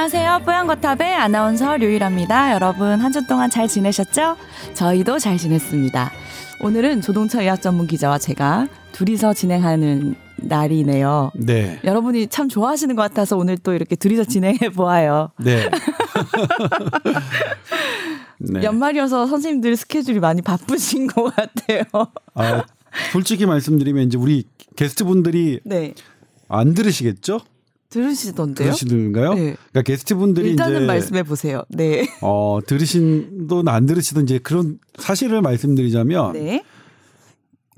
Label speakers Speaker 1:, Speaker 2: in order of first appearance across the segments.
Speaker 1: 안녕하세요. 뽀얀거탑의 아나운서 류일합니다. 여러분 한 주 동안 잘 지내셨죠? 저희도 잘 지냈습니다. 오늘은 조동차 의학 전문 기자와 제가 둘이서 진행하는 날이네요.
Speaker 2: 네.
Speaker 1: 여러분이 참 좋아하시는 것 같아서 오늘 또 이렇게 둘이서 진행해 보아요.
Speaker 2: 네. 네.
Speaker 1: 연말이어서 선생님들 스케줄이 많이 바쁘신 것 같아요.
Speaker 2: 아, 솔직히 말씀드리면 이제 우리 게스트분들이
Speaker 1: 네.
Speaker 2: 안 들으시겠죠?
Speaker 1: 들으시던데요?
Speaker 2: 들으시는가요?
Speaker 1: 네.
Speaker 2: 그러니까 게스트분들이
Speaker 1: 일단은
Speaker 2: 이제
Speaker 1: 말씀해 보세요. 네.
Speaker 2: 어, 들으신든 안 들으시든 이제 그런 사실을 말씀드리자면
Speaker 1: 네.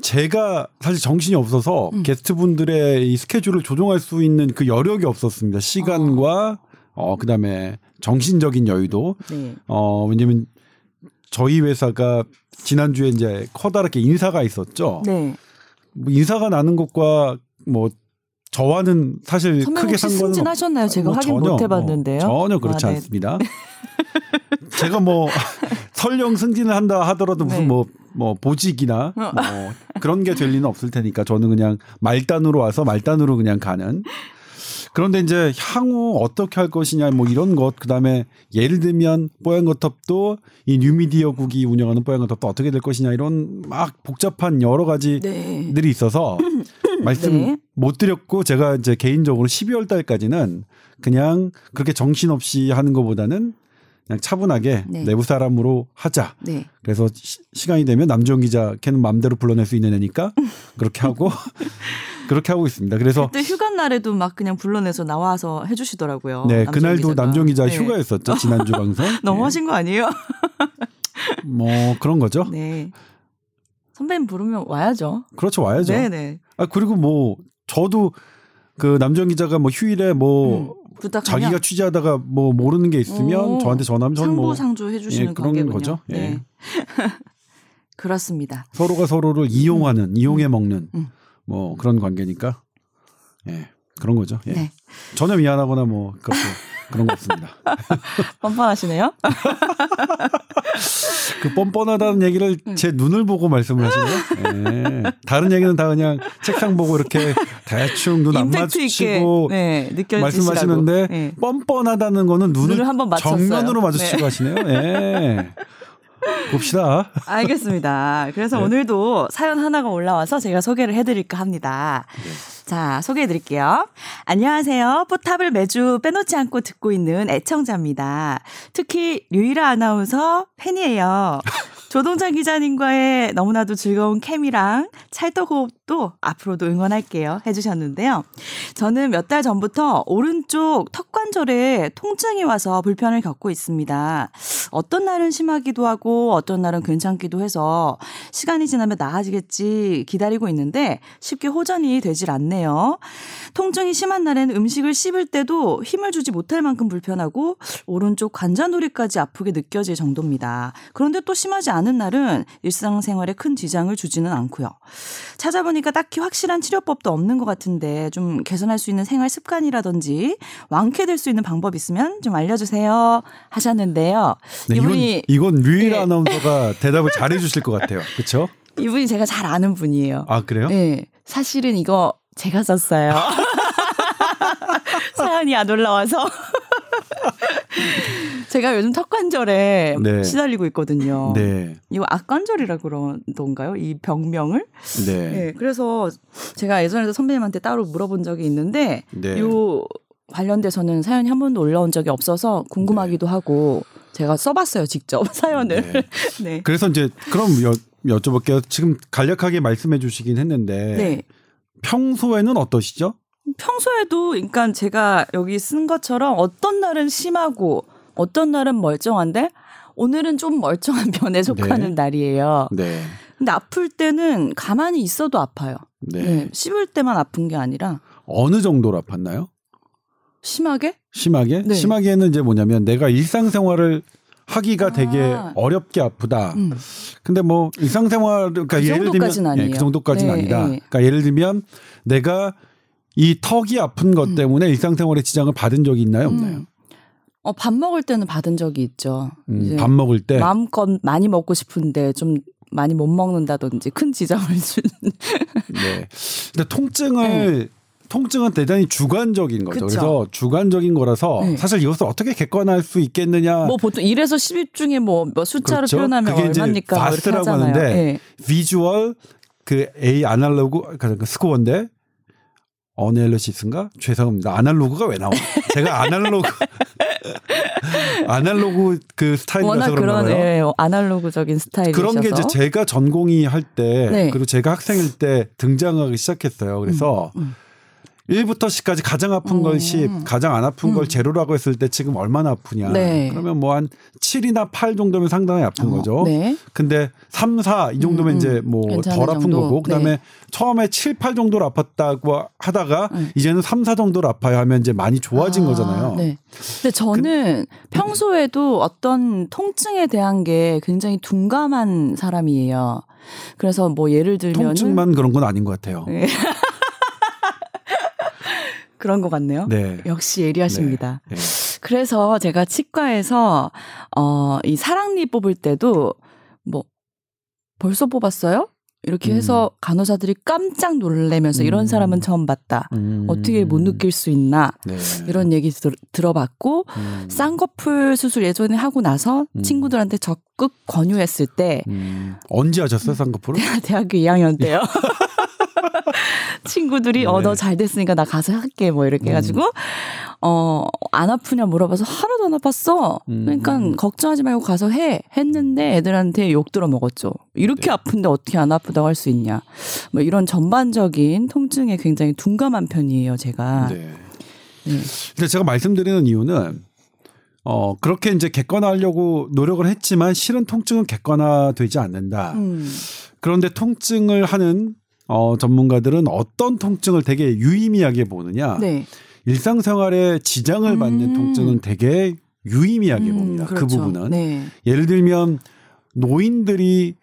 Speaker 2: 제가 사실 정신이 없어서
Speaker 1: 음.
Speaker 2: 게스트분들의 이 스케줄을 조정할 수 있는 그 여력이 없었습니다. 시간과 어, 그다음에 정신적인 여유도
Speaker 1: 네.
Speaker 2: 어, 왜냐면 저희 회사가 지난주에 이제 커다랗게 인사가 있었죠.
Speaker 1: 네.
Speaker 2: 뭐 인사가 나는 것과 뭐 저와는 사실 크게 상관은
Speaker 1: 승진하셨나요? 제가
Speaker 2: 뭐
Speaker 1: 확인
Speaker 2: 전혀,
Speaker 1: 못 해봤는데요.
Speaker 2: 어, 전혀 그렇지
Speaker 1: 아, 네.
Speaker 2: 않습니다. 제가 뭐 설령 승진을 한다 하더라도 무슨
Speaker 1: 네.
Speaker 2: 뭐, 뭐 보직이나 뭐 그런 게 될 리는 없을 테니까 저는 그냥 말단으로 와서 말단으로 그냥 가는. 그런데 이제 향후 어떻게 할 것이냐 뭐 이런 것 그다음에 예를 들면 뽀얀거탑도 이 뉴미디어국이 운영하는 뽀얀거탑도 어떻게 될 것이냐 이런 막 복잡한 여러 가지
Speaker 1: 네.
Speaker 2: 들이 있어서 말씀
Speaker 1: 네.
Speaker 2: 못 드렸고 제가 이제 개인적으로 12월 달까지는 그냥 그렇게 정신없이 하는 것보다는 그냥 차분하게
Speaker 1: 네.
Speaker 2: 내부 사람으로 하자.
Speaker 1: 네.
Speaker 2: 그래서 시, 간이 되면 남주영 기자 걔는 마음대로 불러낼 수 있는 애니까 그렇게 하고 그렇게 하고 있습니다. 그래서
Speaker 1: 그때 휴가 날에도 막 그냥 불러내서 나와서 해주시더라고요.
Speaker 2: 네 그날도. 남주영 기자
Speaker 1: 네.
Speaker 2: 휴가였었죠 지난주 방송.
Speaker 1: 너무
Speaker 2: 네.
Speaker 1: 하신 거 아니에요?
Speaker 2: 뭐 그런 거죠.
Speaker 1: 네. 선배님 부르면 와야죠.
Speaker 2: 그렇죠 와야죠.
Speaker 1: 네 네.
Speaker 2: 아 그리고 뭐 저도 그 남주영 기자가 뭐 휴일에 뭐
Speaker 1: 음,
Speaker 2: 자기가 취재하다가 뭐 모르는 게 있으면
Speaker 1: 오,
Speaker 2: 저한테 전화하면 저는 뭐
Speaker 1: 상부상조 해주시는
Speaker 2: 예, 그런
Speaker 1: 관계군요.
Speaker 2: 거죠. 예.
Speaker 1: 네. 그렇습니다.
Speaker 2: 서로가 서로를 이용하는 이용해 먹는
Speaker 1: 음.
Speaker 2: 뭐 그런 관계니까 예 그런 거죠. 예.
Speaker 1: 네.
Speaker 2: 전혀 미안하거나 뭐 그렇게 그런 거 없습니다.
Speaker 1: 뻔뻔하시네요.
Speaker 2: 그 뻔뻔하다는 얘기를
Speaker 1: 음.
Speaker 2: 제 눈을 보고 말씀을 하시네요. 예. 다른 얘기는 다 그냥 책상 보고 이렇게 대충 눈 안 마주치고
Speaker 1: 네.
Speaker 2: 말씀하시는데
Speaker 1: 네.
Speaker 2: 뻔뻔하다는 거는 눈을,
Speaker 1: 눈을 한번 맞췄어요.
Speaker 2: 정면으로 마주치고
Speaker 1: 네.
Speaker 2: 하시네요. 예. 봅시다.
Speaker 1: 알겠습니다. 그래서
Speaker 2: 네.
Speaker 1: 오늘도 사연 하나가 올라와서 제가 소개를 해드릴까 합니다.
Speaker 2: 네.
Speaker 1: 자, 소개해 드릴게요. 안녕하세요. 포탑을 매주 빼놓지 않고 듣고 있는 애청자입니다. 특히 류일아 아나운서 팬이에요. 조동찬 기자님과의 너무나도 즐거운 케미랑 찰떡호흡도 앞으로도 응원할게요. 해주셨는데요. 저는 몇 달 전부터 오른쪽 턱 관절에 통증이 와서 불편을 겪고 있습니다. 어떤 날은 심하기도 하고 어떤 날은 괜찮기도 해서 시간이 지나면 나아지겠지 기다리고 있는데 쉽게 호전이 되질 않네요. 통증이 심한 날엔 음식을 씹을 때도 힘을 주지 못할 만큼 불편하고 오른쪽 관자놀이까지 아프게 느껴질 정도입니다. 그런데 또 심하지 않은 날은 일상생활에 큰 지장을 주지는 않고요. 찾아보니까 딱히 확실한 치료법도 없는 것 같은데 좀 개선할 수 있는 생활 습관이라든지 완쾌될 수 있는 방법 있으면 좀 알려주세요 하셨는데요.
Speaker 2: 네, 이건
Speaker 1: 이분이
Speaker 2: 이건 류일
Speaker 1: 네.
Speaker 2: 아나운서가 대답을 잘해 주실 것 같아요. 그렇죠?
Speaker 1: 이분이 제가 잘 아는 분이에요.
Speaker 2: 아, 그래요?
Speaker 1: 네, 사실은 이거 제가 썼어요. 사연이 안 올라와서. 제가 요즘 턱 관절에
Speaker 2: 네.
Speaker 1: 시달리고 있거든요.
Speaker 2: 네.
Speaker 1: 이거 악관절이라 그러던가요? 이 병명을?
Speaker 2: 네.
Speaker 1: 네. 그래서 제가 예전에도 선배님한테 따로 물어본 적이 있는데
Speaker 2: 네.
Speaker 1: 요 관련돼서는 사연이 한 번도 올라온 적이 없어서 궁금하기도 하고 제가 써봤어요 직접 사연을.
Speaker 2: 네.
Speaker 1: 네.
Speaker 2: 그래서 이제 그럼 여, 여쭤볼게요. 지금 간략하게 말씀해 주시긴 했는데
Speaker 1: 네.
Speaker 2: 평소에는 어떠시죠?
Speaker 1: 평소에도 그러니까 제가 여기 쓴 것처럼 어떤 날은 심하고 어떤 날은 멀쩡한데 오늘은 좀 멀쩡한 편에 속하는
Speaker 2: 네.
Speaker 1: 날이에요.
Speaker 2: 네.
Speaker 1: 근데 아플 때는 가만히 있어도 아파요.
Speaker 2: 네.
Speaker 1: 네. 씹을 때만 아픈 게 아니라
Speaker 2: 어느 정도로 아팠나요?
Speaker 1: 심하게?
Speaker 2: 심하게?
Speaker 1: 네.
Speaker 2: 심하게는 이제 뭐냐면 내가 일상생활을 하기가 되게
Speaker 1: 아.
Speaker 2: 어렵게 아프다.
Speaker 1: 음.
Speaker 2: 근데 뭐 일상생활 그러니까
Speaker 1: 그
Speaker 2: 예를 들면 예. 그 정도까지는
Speaker 1: 네,
Speaker 2: 아니다.
Speaker 1: 네.
Speaker 2: 그러니까 예를 들면 내가 이 턱이 아픈 것
Speaker 1: 음.
Speaker 2: 때문에 일상생활에 지장을 받은 적이 있나요, 없나요?
Speaker 1: 음. 어, 밥 먹을 때는 받은 적이 있죠.
Speaker 2: 음,
Speaker 1: 이제
Speaker 2: 밥 먹을 때
Speaker 1: 마음껏 많이 먹고 싶은데 좀 많이 못 먹는다든지 큰 지장을 주는.
Speaker 2: 네. 근데 통증을 통증은 대단히 주관적인 거죠.
Speaker 1: 그쵸.
Speaker 2: 그래서 주관적인 거라서
Speaker 1: 네.
Speaker 2: 사실 이것을 어떻게 객관화할 수 있겠느냐.
Speaker 1: 뭐 보통 1에서 10 중에 뭐, 뭐 숫자로
Speaker 2: 그렇죠.
Speaker 1: 표현하면
Speaker 2: 그게 이제
Speaker 1: 얼마니까 뭐 이렇게
Speaker 2: 바스라고
Speaker 1: 하잖아요.
Speaker 2: 하는데
Speaker 1: 예.
Speaker 2: 비주얼 그 A 아날로그 그 스코어인데 어넬러시스인가? 죄송합니다. 아날로그가 왜 나와? 제가 아날로그 아날로그 그 스타일이라서
Speaker 1: 워낙
Speaker 2: 그런가
Speaker 1: 그런
Speaker 2: 봐요.
Speaker 1: 예, 아날로그적인 스타일이셔서
Speaker 2: 그런 게 이제 제가 전공의 할때
Speaker 1: 네.
Speaker 2: 그리고 제가 학생일 때 등장하기 시작했어요. 그래서
Speaker 1: 음.
Speaker 2: 1부터 10까지 가장 아픈
Speaker 1: 음.
Speaker 2: 걸 10, 가장 안 아픈 걸
Speaker 1: 음.
Speaker 2: 제로라고 했을 때 지금 얼마나 아프냐.
Speaker 1: 네.
Speaker 2: 그러면 뭐 한 7이나 8 정도면 상당히 아픈
Speaker 1: 어,
Speaker 2: 거죠.
Speaker 1: 네.
Speaker 2: 근데 3, 4 이 정도면
Speaker 1: 음, 음.
Speaker 2: 이제 뭐 덜 아픈
Speaker 1: 정도.
Speaker 2: 거고 그다음에
Speaker 1: 네.
Speaker 2: 처음에 7, 8 정도로 아팠다고 하다가
Speaker 1: 음.
Speaker 2: 이제는 3, 4 정도로 아파요 하면 이제 많이 좋아진
Speaker 1: 아,
Speaker 2: 거잖아요.
Speaker 1: 네. 근데 저는 평소에도 어떤 통증에 대한 게 굉장히 둔감한 사람이에요. 그래서 뭐 예를 들면
Speaker 2: 통증만 그런 건 아닌 것 같아요.
Speaker 1: 네. 그런 것 같네요.
Speaker 2: 네.
Speaker 1: 역시 예리하십니다.
Speaker 2: 네.
Speaker 1: 그래서 제가 치과에서 어, 이 사랑니 뽑을 때도 뭐 벌써 뽑았어요? 이렇게
Speaker 2: 음.
Speaker 1: 해서 간호사들이 깜짝 놀래면서 이런
Speaker 2: 음.
Speaker 1: 사람은 처음 봤다.
Speaker 2: 음.
Speaker 1: 어떻게 못 느낄 수 있나
Speaker 2: 네.
Speaker 1: 이런 얘기 들, 들어봤고
Speaker 2: 음.
Speaker 1: 쌍꺼풀 수술 예전에 하고 나서
Speaker 2: 음.
Speaker 1: 친구들한테 적극 권유했을 때
Speaker 2: 음. 언제 하셨어요 쌍꺼풀을?
Speaker 1: 대학교 2학년 때요. 친구들이
Speaker 2: 네.
Speaker 1: 어너 잘 됐으니까 나 가서 할게 뭐 이렇게
Speaker 2: 음.
Speaker 1: 해가지고 어안 아프냐 물어봐서 하나도 안 아팠어.
Speaker 2: 음.
Speaker 1: 그러니까 걱정하지 말고 가서 해 했는데 애들한테 욕 들어 먹었죠. 이렇게
Speaker 2: 네.
Speaker 1: 아픈데 어떻게 안 아프다고 할 수 있냐. 뭐 이런 전반적인 통증에 굉장히 둔감한 편이에요 제가.
Speaker 2: 네.
Speaker 1: 네.
Speaker 2: 근데 제가 말씀드리는 이유는 어 그렇게 이제 객관화하려고 노력을 했지만 실은 통증은 객관화되지 않는다.
Speaker 1: 음.
Speaker 2: 그런데 통증을 하는 어 전문가들은 어떤 통증을 되게 유의미하게 보느냐.
Speaker 1: 네.
Speaker 2: 일상생활에 지장을 받는
Speaker 1: 음.
Speaker 2: 통증은 되게 유의미하게
Speaker 1: 음,
Speaker 2: 봅니다. 그
Speaker 1: 그렇죠.
Speaker 2: 부분은.
Speaker 1: 네.
Speaker 2: 예를 들면 노인들이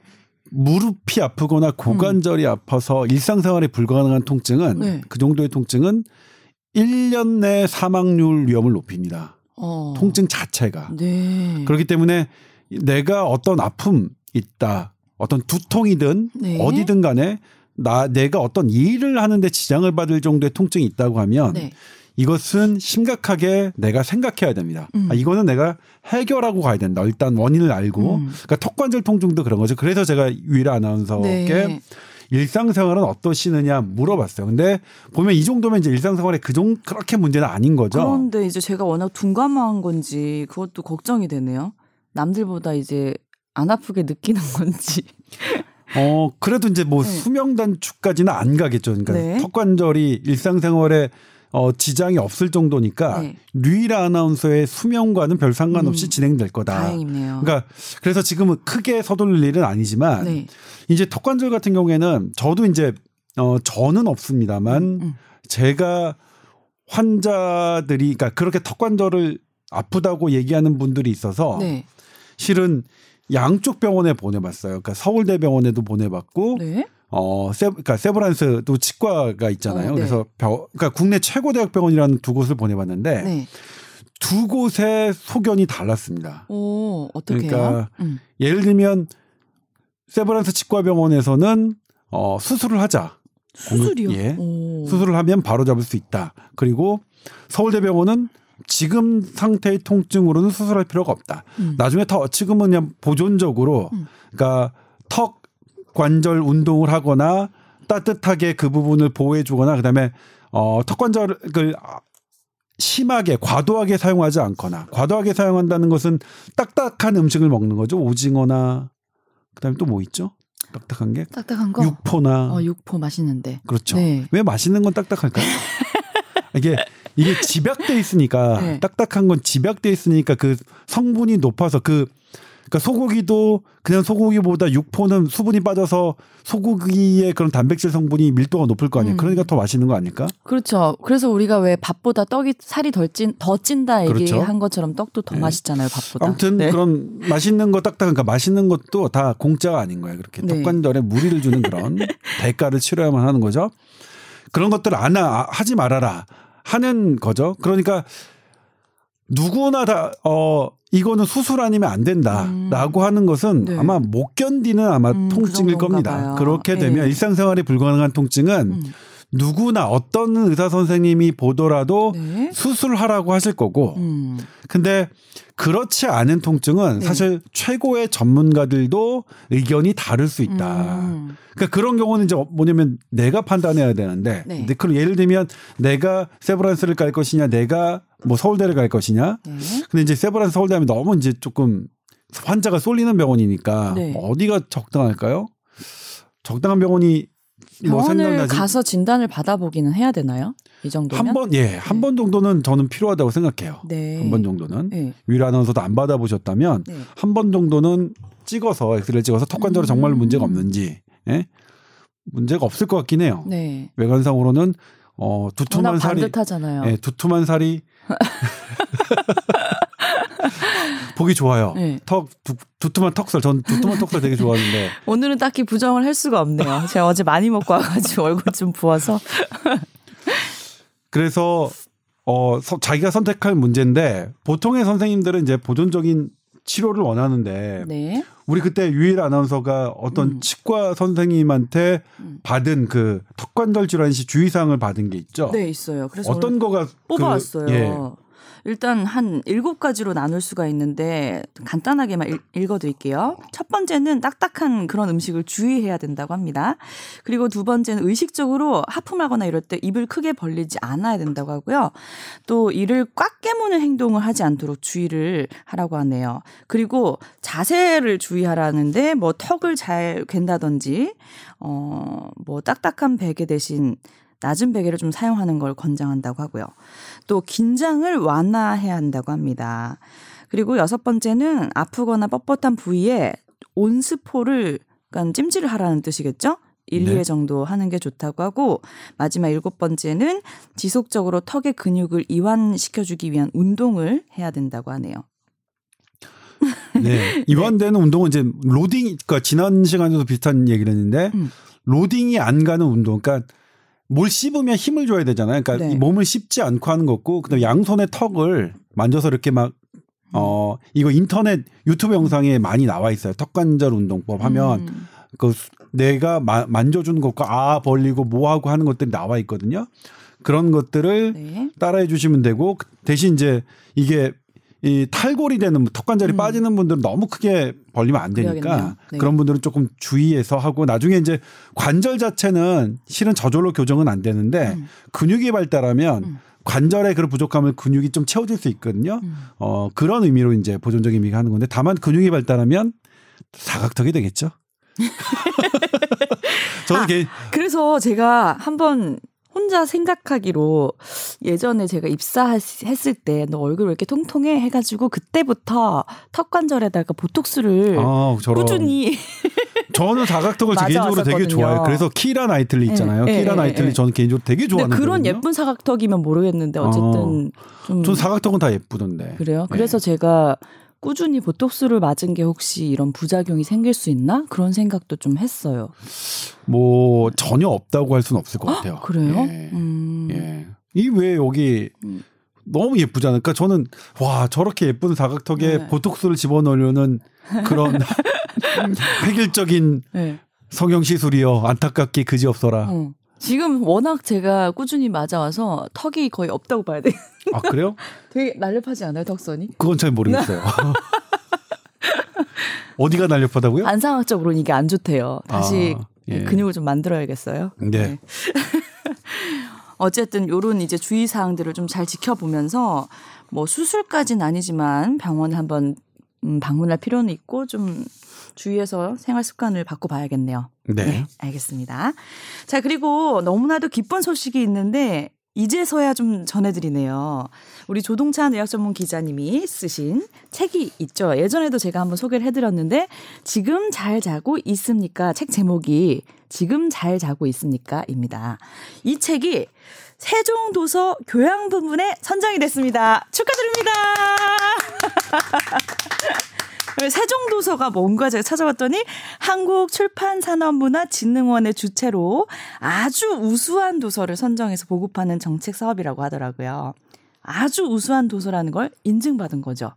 Speaker 2: 무릎이 아프거나 고관절이 아파서 일상생활에 불가능한 통증은
Speaker 1: 네.
Speaker 2: 그 정도의 통증은 1년 내 사망률 위험을 높입니다.
Speaker 1: 어.
Speaker 2: 통증 자체가.
Speaker 1: 네.
Speaker 2: 그렇기 때문에 내가 어떤 아픔 있다. 어떤 두통이든
Speaker 1: 네.
Speaker 2: 어디든 간에 나 내가 어떤 일을 하는데 지장을 받을 정도의 통증이 있다고 하면
Speaker 1: 네.
Speaker 2: 이것은 심각하게 내가 생각해야 됩니다.
Speaker 1: 음.
Speaker 2: 아, 이거는 내가 해결하고 가야 된다. 일단 원인을 알고.
Speaker 1: 음.
Speaker 2: 그러니까 턱관절 통증도 그런 거죠. 그래서 제가 유일한 아나운서께
Speaker 1: 네.
Speaker 2: 일상생활은 어떠시느냐 물어봤어요. 근데 보면 이 정도면 이제 일상생활에 그 정도 그렇게 문제는 아닌 거죠.
Speaker 1: 그런데 이제 제가 워낙 둔감한 건지 그것도 걱정이 되네요. 남들보다 이제 안 아프게 느끼는 건지.
Speaker 2: 어, 그래도 이제 뭐
Speaker 1: 네.
Speaker 2: 수명 단축까지는 안 가겠죠. 그러니까
Speaker 1: 네.
Speaker 2: 턱 관절이 일상생활에 어, 지장이 없을 정도니까
Speaker 1: 네.
Speaker 2: 류일아 아나운서의 수명과는 별 상관없이
Speaker 1: 음.
Speaker 2: 진행될 거다.
Speaker 1: 다행이네요.
Speaker 2: 그러니까 그래서 지금은 크게 서둘릴 일은 아니지만
Speaker 1: 네.
Speaker 2: 이제 턱관절 같은 경우에는 저도 이제 어 저는 없습니다만
Speaker 1: 음.
Speaker 2: 제가 환자들이 그러니까 그렇게 턱관절을 아프다고 얘기하는 분들이 있어서
Speaker 1: 네.
Speaker 2: 실은 양쪽 병원에 보내봤어요. 그러니까 서울대병원에도 보내봤고
Speaker 1: 네.
Speaker 2: 어, 세, 그러니까 세브란스도 치과가 있잖아요.
Speaker 1: 어, 네.
Speaker 2: 그래서 병, 그러니까 국내 최고 대학병원이라는 두 곳을 보내봤는데
Speaker 1: 네.
Speaker 2: 두 곳의 소견이 달랐습니다.
Speaker 1: 오, 어떻게요?
Speaker 2: 그러니까
Speaker 1: 음.
Speaker 2: 예를 들면 세브란스 치과병원에서는 어, 수술을 하자.
Speaker 1: 수술이요?
Speaker 2: 예.
Speaker 1: 오.
Speaker 2: 수술을 하면 바로 잡을 수 있다. 그리고 서울대병원은 지금 상태의 통증으로는 수술할 필요가 없다.
Speaker 1: 음.
Speaker 2: 나중에 더 지금은 그냥 보존적으로
Speaker 1: 음.
Speaker 2: 그러니까 턱 관절 운동을 하거나 따뜻하게 그 부분을 보호해 주거나 그다음에 어 턱 관절을 심하게 과도하게 사용하지 않거나 과도하게 사용한다는 것은 딱딱한 음식을 먹는 거죠. 오징어나 그다음에 또 뭐 있죠? 딱딱한 게
Speaker 1: 딱딱한 거?
Speaker 2: 육포나
Speaker 1: 어, 육포 맛있는데.
Speaker 2: 그렇죠.
Speaker 1: 네.
Speaker 2: 왜 맛있는 건 딱딱할까요? 이게 이게 집약돼 있으니까
Speaker 1: 네.
Speaker 2: 딱딱한 건 집약돼 있으니까 그 성분이 높아서 그 그러니까 소고기도 그냥 소고기보다 육포는 수분이 빠져서 소고기의 그런 단백질 성분이 밀도가 높을 거 아니에요.
Speaker 1: 음.
Speaker 2: 그러니까 더 맛있는 거 아닐까?
Speaker 1: 그렇죠. 그래서 우리가 왜 밥보다 떡이 살이 덜 찐, 더 찐다
Speaker 2: 그렇죠.
Speaker 1: 얘기한 것처럼 떡도 더
Speaker 2: 네.
Speaker 1: 맛있잖아요, 밥보다.
Speaker 2: 아무튼
Speaker 1: 네.
Speaker 2: 그런 맛있는 거 딱딱한 그러니까 맛있는 것도 다 공짜가 아닌 거예요. 그렇게
Speaker 1: 네.
Speaker 2: 턱관절에 무리를 주는 그런 대가를 치러야만 하는 거죠. 그런 것들 안 하, 하지 말아라 하는 거죠. 그러니까 누구나 다 어 이거는 수술 아니면 안 된다라고 하는 것은
Speaker 1: 네.
Speaker 2: 아마 못 견디는 아마
Speaker 1: 음,
Speaker 2: 통증일 겁니다.
Speaker 1: 봐요.
Speaker 2: 그렇게
Speaker 1: 예.
Speaker 2: 되면 일상생활에 불가능한 통증은
Speaker 1: 음.
Speaker 2: 누구나 어떤 의사 선생님이 보더라도
Speaker 1: 네.
Speaker 2: 수술하라고 하실 거고
Speaker 1: 음.
Speaker 2: 근데 그렇지 않은 통증은
Speaker 1: 네.
Speaker 2: 사실 최고의 전문가들도 의견이 다를 수 있다.
Speaker 1: 음.
Speaker 2: 그러니까 그런 경우는 이제 뭐냐면 내가 판단해야 되는데
Speaker 1: 네.
Speaker 2: 근데 그럼 예를 들면 내가 세브란스를 갈 것이냐 내가 뭐 서울대를 갈 것이냐
Speaker 1: 네.
Speaker 2: 근데 이제 세브란스 서울대 하면 너무 이제 조금 환자가 쏠리는 병원이니까
Speaker 1: 네.
Speaker 2: 어디가 적당할까요? 적당한 병원이 뭐
Speaker 3: 병원을 가서 진단을 받아보기는 해야 되나요? 이 정도면?
Speaker 2: 한번 예 한 번 정도는 저는 필요하다고 생각해요.
Speaker 1: 네.
Speaker 2: 한 번 정도는
Speaker 1: 네.
Speaker 2: 위로 아나운서도 안 받아보셨다면
Speaker 1: 네.
Speaker 2: 한번 정도는 찍어서 엑스레이 찍어서 턱관절에
Speaker 1: 음.
Speaker 2: 정말 문제가 없는지 예? 문제가 없을 것 같긴 해요.
Speaker 3: 네.
Speaker 2: 외관상으로는 어 두툼한 살이
Speaker 3: 반듯하잖아요.
Speaker 2: 예, 두툼한 살이 보기 좋아요.
Speaker 3: 네.
Speaker 2: 턱 두, 두툼한 턱살 전 두툼한 턱살 되게 좋아하는데
Speaker 1: 오늘은 딱히 부정을 할 수가 없네요. 제가 어제 많이 먹고 와가지고 얼굴 좀 부어서.
Speaker 2: 그래서 어 서- 자기가 선택할 문제인데 보통의 선생님들은 이제 보존적인 치료를 원하는데
Speaker 3: 네.
Speaker 2: 우리 그때 유일 아나운서가 어떤
Speaker 3: 음.
Speaker 2: 치과 선생님한테
Speaker 3: 음.
Speaker 2: 받은 그 턱관절 질환 시 주의사항을 받은 게 있죠.
Speaker 1: 네, 있어요. 그래서
Speaker 2: 어떤 거가
Speaker 1: 뽑아왔어요.
Speaker 2: 그, 예.
Speaker 1: 일단 한 일곱 가지로 나눌 수가 있는데 간단하게만 읽, 읽어드릴게요. 첫 번째는 딱딱한 그런 음식을 주의해야 된다고 합니다. 그리고 두 번째는 의식적으로 하품하거나 이럴 때 입을 크게 벌리지 않아야 된다고 하고요. 또 이를 꽉 깨무는 행동을 하지 않도록 주의를 하라고 하네요. 그리고 자세를 주의하라는데 뭐 턱을 잘 괸다든지 어 뭐 딱딱한 베개 대신 낮은 베개를 좀 사용하는 걸 권장한다고 하고요. 또 긴장을 완화해야 한다고 합니다. 그리고 여섯 번째는 아프거나 뻣뻣한 부위에 온스포를 그러니까 찜질을 하라는 뜻이겠죠? 1,
Speaker 2: 네.
Speaker 1: 2회 정도 하는 게 좋다고 하고 마지막 일곱 번째는 지속적으로 턱의 근육을 이완시켜 주기 위한 운동을 해야 된다고 하네요.
Speaker 2: 네. 이완되는 운동은 이제 로딩, 그러니까 지난 시간에도 비슷한 얘기를 했는데
Speaker 1: 음.
Speaker 2: 로딩이 안 가는 운동. 그러니까 뭘 씹으면 힘을 줘야 되잖아요. 그러니까
Speaker 1: 네.
Speaker 2: 이 몸을 씹지 않고 하는 거고, 그다음 에 양손의 턱을 만져서 이렇게 막 어, 이거 인터넷 유튜브 영상에 많이 나와 있어요. 턱관절 운동법 하면
Speaker 1: 음.
Speaker 2: 그 수- 내가 마- 만져주는 것과 아 벌리고 뭐 하고 하는 것들이 나와 있거든요. 그런 것들을
Speaker 1: 네.
Speaker 2: 따라해 주시면 되고 그 대신 이제 이게 이 탈골이 되는 턱관절이
Speaker 1: 음.
Speaker 2: 빠지는 분들은 너무 크게 벌리면 안 되니까.
Speaker 1: 네.
Speaker 2: 그런 분들은 조금 주의해서 하고 나중에 이제 관절 자체는 실은 저절로 교정은 안 되는데
Speaker 1: 음.
Speaker 2: 근육이 발달하면
Speaker 1: 음.
Speaker 2: 관절의 그런 부족함을 근육이 좀 채워줄 수 있거든요.
Speaker 1: 음.
Speaker 2: 어 그런 의미로 이제 보존적인 의미가 하는 건데 다만 근육이 발달하면 사각턱이 되겠죠. 저는
Speaker 1: 아,
Speaker 2: 개인
Speaker 1: 그래서 제가 한번 혼자 생각하기로 예전에 제가 입사했을 때 너 얼굴 왜 이렇게 통통해 해가지고 그때부터 턱 관절에다가 보톡스를
Speaker 2: 아,
Speaker 1: 꾸준히
Speaker 2: 저는 사각턱을 개인적으로 되게
Speaker 1: 왔었거든요.
Speaker 2: 좋아해요. 그래서 키라 나이틀리 있잖아요.
Speaker 1: 예,
Speaker 2: 키라
Speaker 1: 예,
Speaker 2: 나이틀리
Speaker 1: 예.
Speaker 2: 저는 개인적으로 되게 좋아하는
Speaker 1: 그런. 예쁜 사각턱이면 모르겠는데 어쨌든
Speaker 2: 좀전 사각턱은 다 예쁘던데.
Speaker 1: 그래요.
Speaker 2: 네.
Speaker 1: 그래서 제가 꾸준히 보톡스를 맞은 게 혹시 이런 부작용이 생길 수 있나 그런 생각도 좀 했어요.
Speaker 2: 뭐 전혀 없다고 할 수는 없을 것 같아요.
Speaker 1: 그래요?
Speaker 2: 예.
Speaker 1: 음.
Speaker 2: 예. 이 왜 여기
Speaker 1: 음.
Speaker 2: 너무 예쁘잖아요. 그러니까 저는 와 저렇게 예쁜 사각턱에
Speaker 1: 네.
Speaker 2: 보톡스를 집어넣으려는 그런 획일적인
Speaker 1: 네.
Speaker 2: 성형 시술이요. 안타깝게 그지 없어라.
Speaker 1: 어. 지금 워낙 제가 꾸준히 맞아와서 턱이 거의 없다고 봐야 돼.
Speaker 2: 아 그래요?
Speaker 1: 되게 날렵하지 않아요, 턱선이?
Speaker 2: 그건 잘 모르겠어요. 어디가 날렵하다고요?
Speaker 1: 안상학적으로는 이게 안 좋대요. 다시
Speaker 2: 아, 예.
Speaker 1: 근육을 좀 만들어야겠어요.
Speaker 2: 네.
Speaker 1: 어쨌든 요런 이제 주의 사항들을 좀 잘 지켜보면서 뭐 수술까지는 아니지만 병원에 한번 음, 방문할 필요는 있고 좀 주의해서 생활 습관을 바꿔봐야겠네요.
Speaker 2: 네.
Speaker 1: 알겠습니다. 자, 그리고 너무나도 기쁜 소식이 있는데 이제서야 좀 전해드리네요. 우리 조동찬 의학 전문 기자님이 쓰신 책이 있죠. 예전에도 제가 한번 소개를 해드렸는데 지금 잘 자고 있습니까? 책 제목이 지금 잘 자고 있습니까?입니다. 이 책이 세종도서 교양 부문에 선정이 됐습니다. 축하드립니다. 세종도서가 뭔가 제가 찾아봤더니 한국출판산업문화진흥원의 주체로 아주 우수한 도서를 선정해서 보급하는 정책 사업이라고 하더라고요. 아주 우수한 도서라는 걸 인증받은 거죠.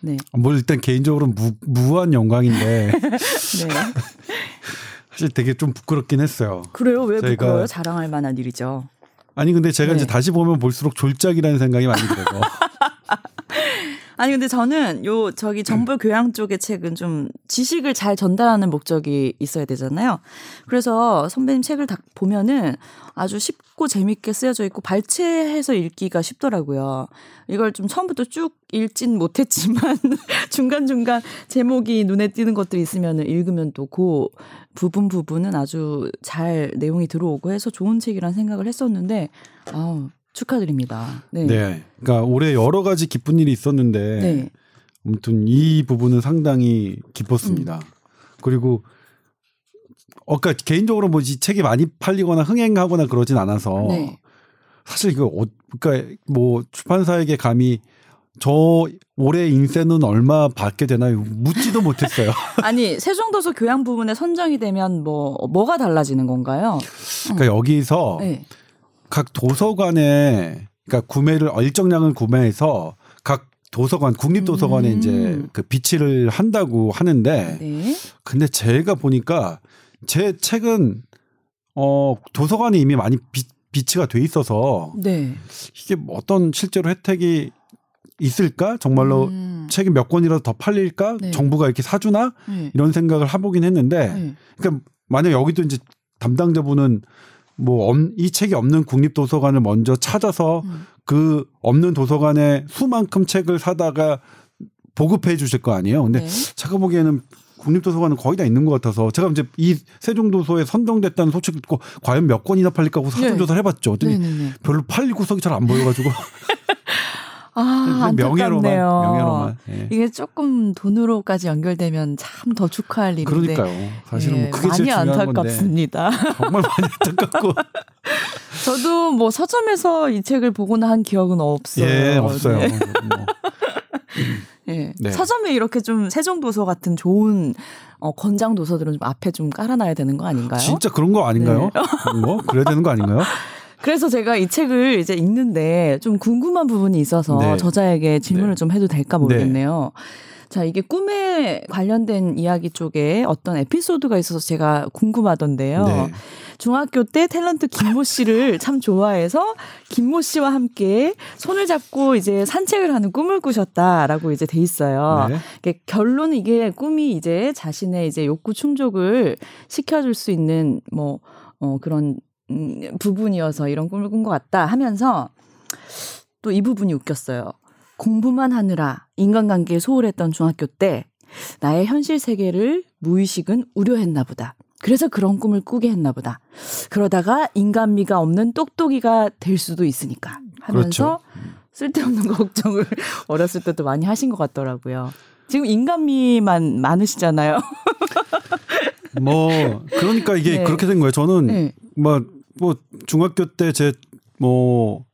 Speaker 1: 네.
Speaker 2: 뭐 일단 개인적으로 무, 무한 영광인데
Speaker 1: 네.
Speaker 2: 사실 되게 좀 부끄럽긴 했어요.
Speaker 1: 그래요? 왜
Speaker 2: 저희가-
Speaker 1: 부끄러워요? 자랑할 만한 일이죠.
Speaker 2: 아니 근데 제가
Speaker 1: 네.
Speaker 2: 이제 다시 보면 볼수록 졸작이라는 생각이 많이 들어서
Speaker 1: 아니 근데 저는 요 저기 정보 교양 쪽의 책은 좀 지식을 잘 전달하는 목적이 있어야 되잖아요. 그래서 선배님 책을 다 보면은 아주 쉽고 재밌게 쓰여져 있고 발췌해서 읽기가 쉽더라고요. 이걸 좀 처음부터 쭉 읽진 못했지만 중간 중간 제목이 눈에 띄는 것들이 있으면 읽으면 또 그 부분 부분은 아주 잘 내용이 들어오고 해서 좋은 책이란 생각을 했었는데 아우 축하드립니다. 네.
Speaker 2: 네. 그러니까 올해 여러 가지 기쁜 일이 있었는데
Speaker 1: 네.
Speaker 2: 아무튼 이 부분은 상당히 기뻤습니다.
Speaker 1: 음.
Speaker 2: 그리고 어, 그러니까 개인적으로 뭐 이 책이 많이 팔리거나 흥행하거나 그러진 않아서
Speaker 1: 네.
Speaker 2: 사실 그 어, 그러니까 뭐 출판사에게 감히 저 올해 인쇄는 얼마 받게 되나요? 묻지도 못했어요.
Speaker 1: 아니 세종도서 교양 부분에 선정이 되면 뭐 뭐가 달라지는 건가요?
Speaker 2: 그러니까 여기서
Speaker 1: 네.
Speaker 2: 각 도서관에 그러니까 구매를 일정량을 구매해서 각 도서관 국립도서관에
Speaker 1: 음.
Speaker 2: 이제 그 비치를 한다고 하는데
Speaker 1: 네.
Speaker 2: 근데 제가 보니까 제 책은 어 도서관에 이미 많이 비, 비치가 돼 있어서
Speaker 1: 네.
Speaker 2: 이게 뭐 어떤 실제로 혜택이 있을까 정말로
Speaker 1: 음.
Speaker 2: 책이 몇 권이라도 더 팔릴까
Speaker 1: 네.
Speaker 2: 정부가 이렇게 사주나
Speaker 1: 네.
Speaker 2: 이런 생각을 해보긴 했는데
Speaker 1: 네.
Speaker 2: 그러니까 만약 여기도 이제 담당자분은 뭐 이 책이 없는 국립도서관을 먼저 찾아서
Speaker 1: 음.
Speaker 2: 그 없는 도서관에 수만큼 책을 사다가 보급해 주실 거 아니에요. 근데
Speaker 1: 네.
Speaker 2: 제가 보기에는 국립도서관은 거의 다 있는 것 같아서 제가 이제 이 세종도서에 선정됐다는 소식을 듣고 과연 몇 권이나 팔릴까 하고 사전조사를 해봤죠. 그랬더니
Speaker 1: 네네네.
Speaker 2: 별로 팔릴 구석이 잘 안 보여가지고
Speaker 1: 아
Speaker 2: 명예로만. 명예로만. 예.
Speaker 1: 이게 조금 돈으로까지 연결되면 참 더 축하할 일인데.
Speaker 2: 그러니까요. 사실은
Speaker 1: 예,
Speaker 2: 뭐 그게
Speaker 1: 많이
Speaker 2: 중요한 건데
Speaker 1: 안타깝습니다.
Speaker 2: 정말 많이 안타깝고
Speaker 1: 저도 뭐 서점에서 이 책을 보거나 한 기억은 없어요.
Speaker 2: 예 없어요.
Speaker 1: 네.
Speaker 2: 뭐.
Speaker 1: 예.
Speaker 2: 네.
Speaker 1: 서점에 이렇게 좀 세종도서 같은 좋은 어, 권장 도서들은 좀 앞에 좀 깔아놔야 되는 거 아닌가요?
Speaker 2: 진짜 그런 거 아닌가요?
Speaker 1: 네.
Speaker 2: 그런 거 그래야 되는 거 아닌가요?
Speaker 1: 그래서 제가 이 책을 이제 읽는데 좀 궁금한 부분이 있어서
Speaker 2: 네.
Speaker 1: 저자에게 질문을
Speaker 2: 네.
Speaker 1: 좀 해도 될까 모르겠네요. 자, 이게 꿈에 관련된 이야기 쪽에 어떤 에피소드가 있어서 제가 궁금하던데요.
Speaker 2: 네.
Speaker 1: 중학교 때 탤런트 김모 씨를 참 좋아해서 김모 씨와 함께 손을 잡고 이제 산책을 하는 꿈을 꾸셨다라고 이제 돼 있어요.
Speaker 2: 네.
Speaker 1: 결론은 이게 꿈이 이제 자신의 이제 욕구 충족을 시켜줄 수 있는 뭐, 어, 그런, 음, 부분이어서 이런 꿈을 꾼 것 같다 하면서 또 이 부분이 웃겼어요. 공부만 하느라 인간관계에 소홀했던 중학교 때 나의 현실 세계를 무의식은 우려했나 보다. 그래서 그런 꿈을 꾸게 했나 보다. 그러다가 인간미가 없는 똑똑이가 될 수도 있으니까 하면서
Speaker 2: 그렇죠.
Speaker 1: 쓸데없는 걱정을 어렸을 때도 많이 하신 것 같더라고요. 지금 인간미만 많으시잖아요.
Speaker 2: 뭐 그러니까 이게
Speaker 1: 네.
Speaker 2: 그렇게 된 거예요. 저는
Speaker 1: 네.
Speaker 2: 뭐, 뭐 중학교 때 제 뭐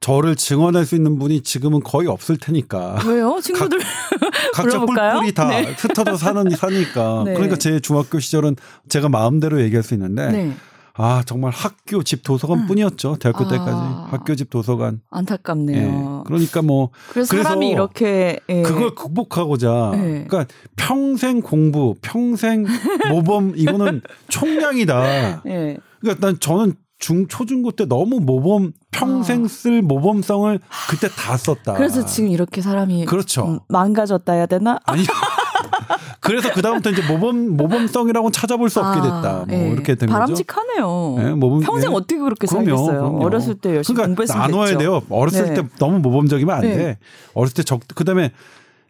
Speaker 2: 저를 증언할 수 있는 분이 지금은 거의 없을 테니까
Speaker 1: 왜요? 친구들
Speaker 2: 각자
Speaker 1: 불러볼까요?
Speaker 2: 뿔뿔이 다
Speaker 1: 네.
Speaker 2: 흩어져 사는 사니까
Speaker 1: 네.
Speaker 2: 그러니까 제 중학교 시절은 제가 마음대로 얘기할 수 있는데
Speaker 1: 네.
Speaker 2: 아 정말 학교 집 도서관 뿐이었죠 대학교
Speaker 1: 아.
Speaker 2: 때까지 학교 집 도서관 예.
Speaker 1: 안타깝네요.
Speaker 2: 그러니까 뭐
Speaker 1: 그래서,
Speaker 2: 그래서
Speaker 1: 사람이 이렇게 예.
Speaker 2: 그걸 극복하고자
Speaker 1: 네.
Speaker 2: 그러니까 평생 공부 평생 모범 이거는 총량이다
Speaker 1: 예.
Speaker 2: 그러니까 난 저는 중 초중고 때 너무 모범 평생
Speaker 1: 아.
Speaker 2: 쓸 모범성을 그때 다 썼다.
Speaker 1: 그래서 지금 이렇게 사람이
Speaker 2: 그렇죠.
Speaker 1: 음, 망가졌다 해야 되나?
Speaker 2: 아니 그래서 그 다음부터 이제 모범 모범성이라고 찾아볼 수 없게
Speaker 1: 아,
Speaker 2: 됐다. 뭐
Speaker 1: 예.
Speaker 2: 이렇게 된 거죠.
Speaker 1: 바람직하네요.
Speaker 2: 예, 모범-
Speaker 1: 평생
Speaker 2: 예.
Speaker 1: 어떻게 그렇게
Speaker 2: 그럼요,
Speaker 1: 살겠어요?
Speaker 2: 그럼요.
Speaker 1: 어렸을 때 열심히
Speaker 2: 그러니까
Speaker 1: 공부했으면
Speaker 2: 나눠야
Speaker 1: 됐죠.
Speaker 2: 돼요. 어렸을
Speaker 1: 네.
Speaker 2: 때 너무 모범적이면 안
Speaker 1: 네.
Speaker 2: 돼. 어렸을 때 적 그다음에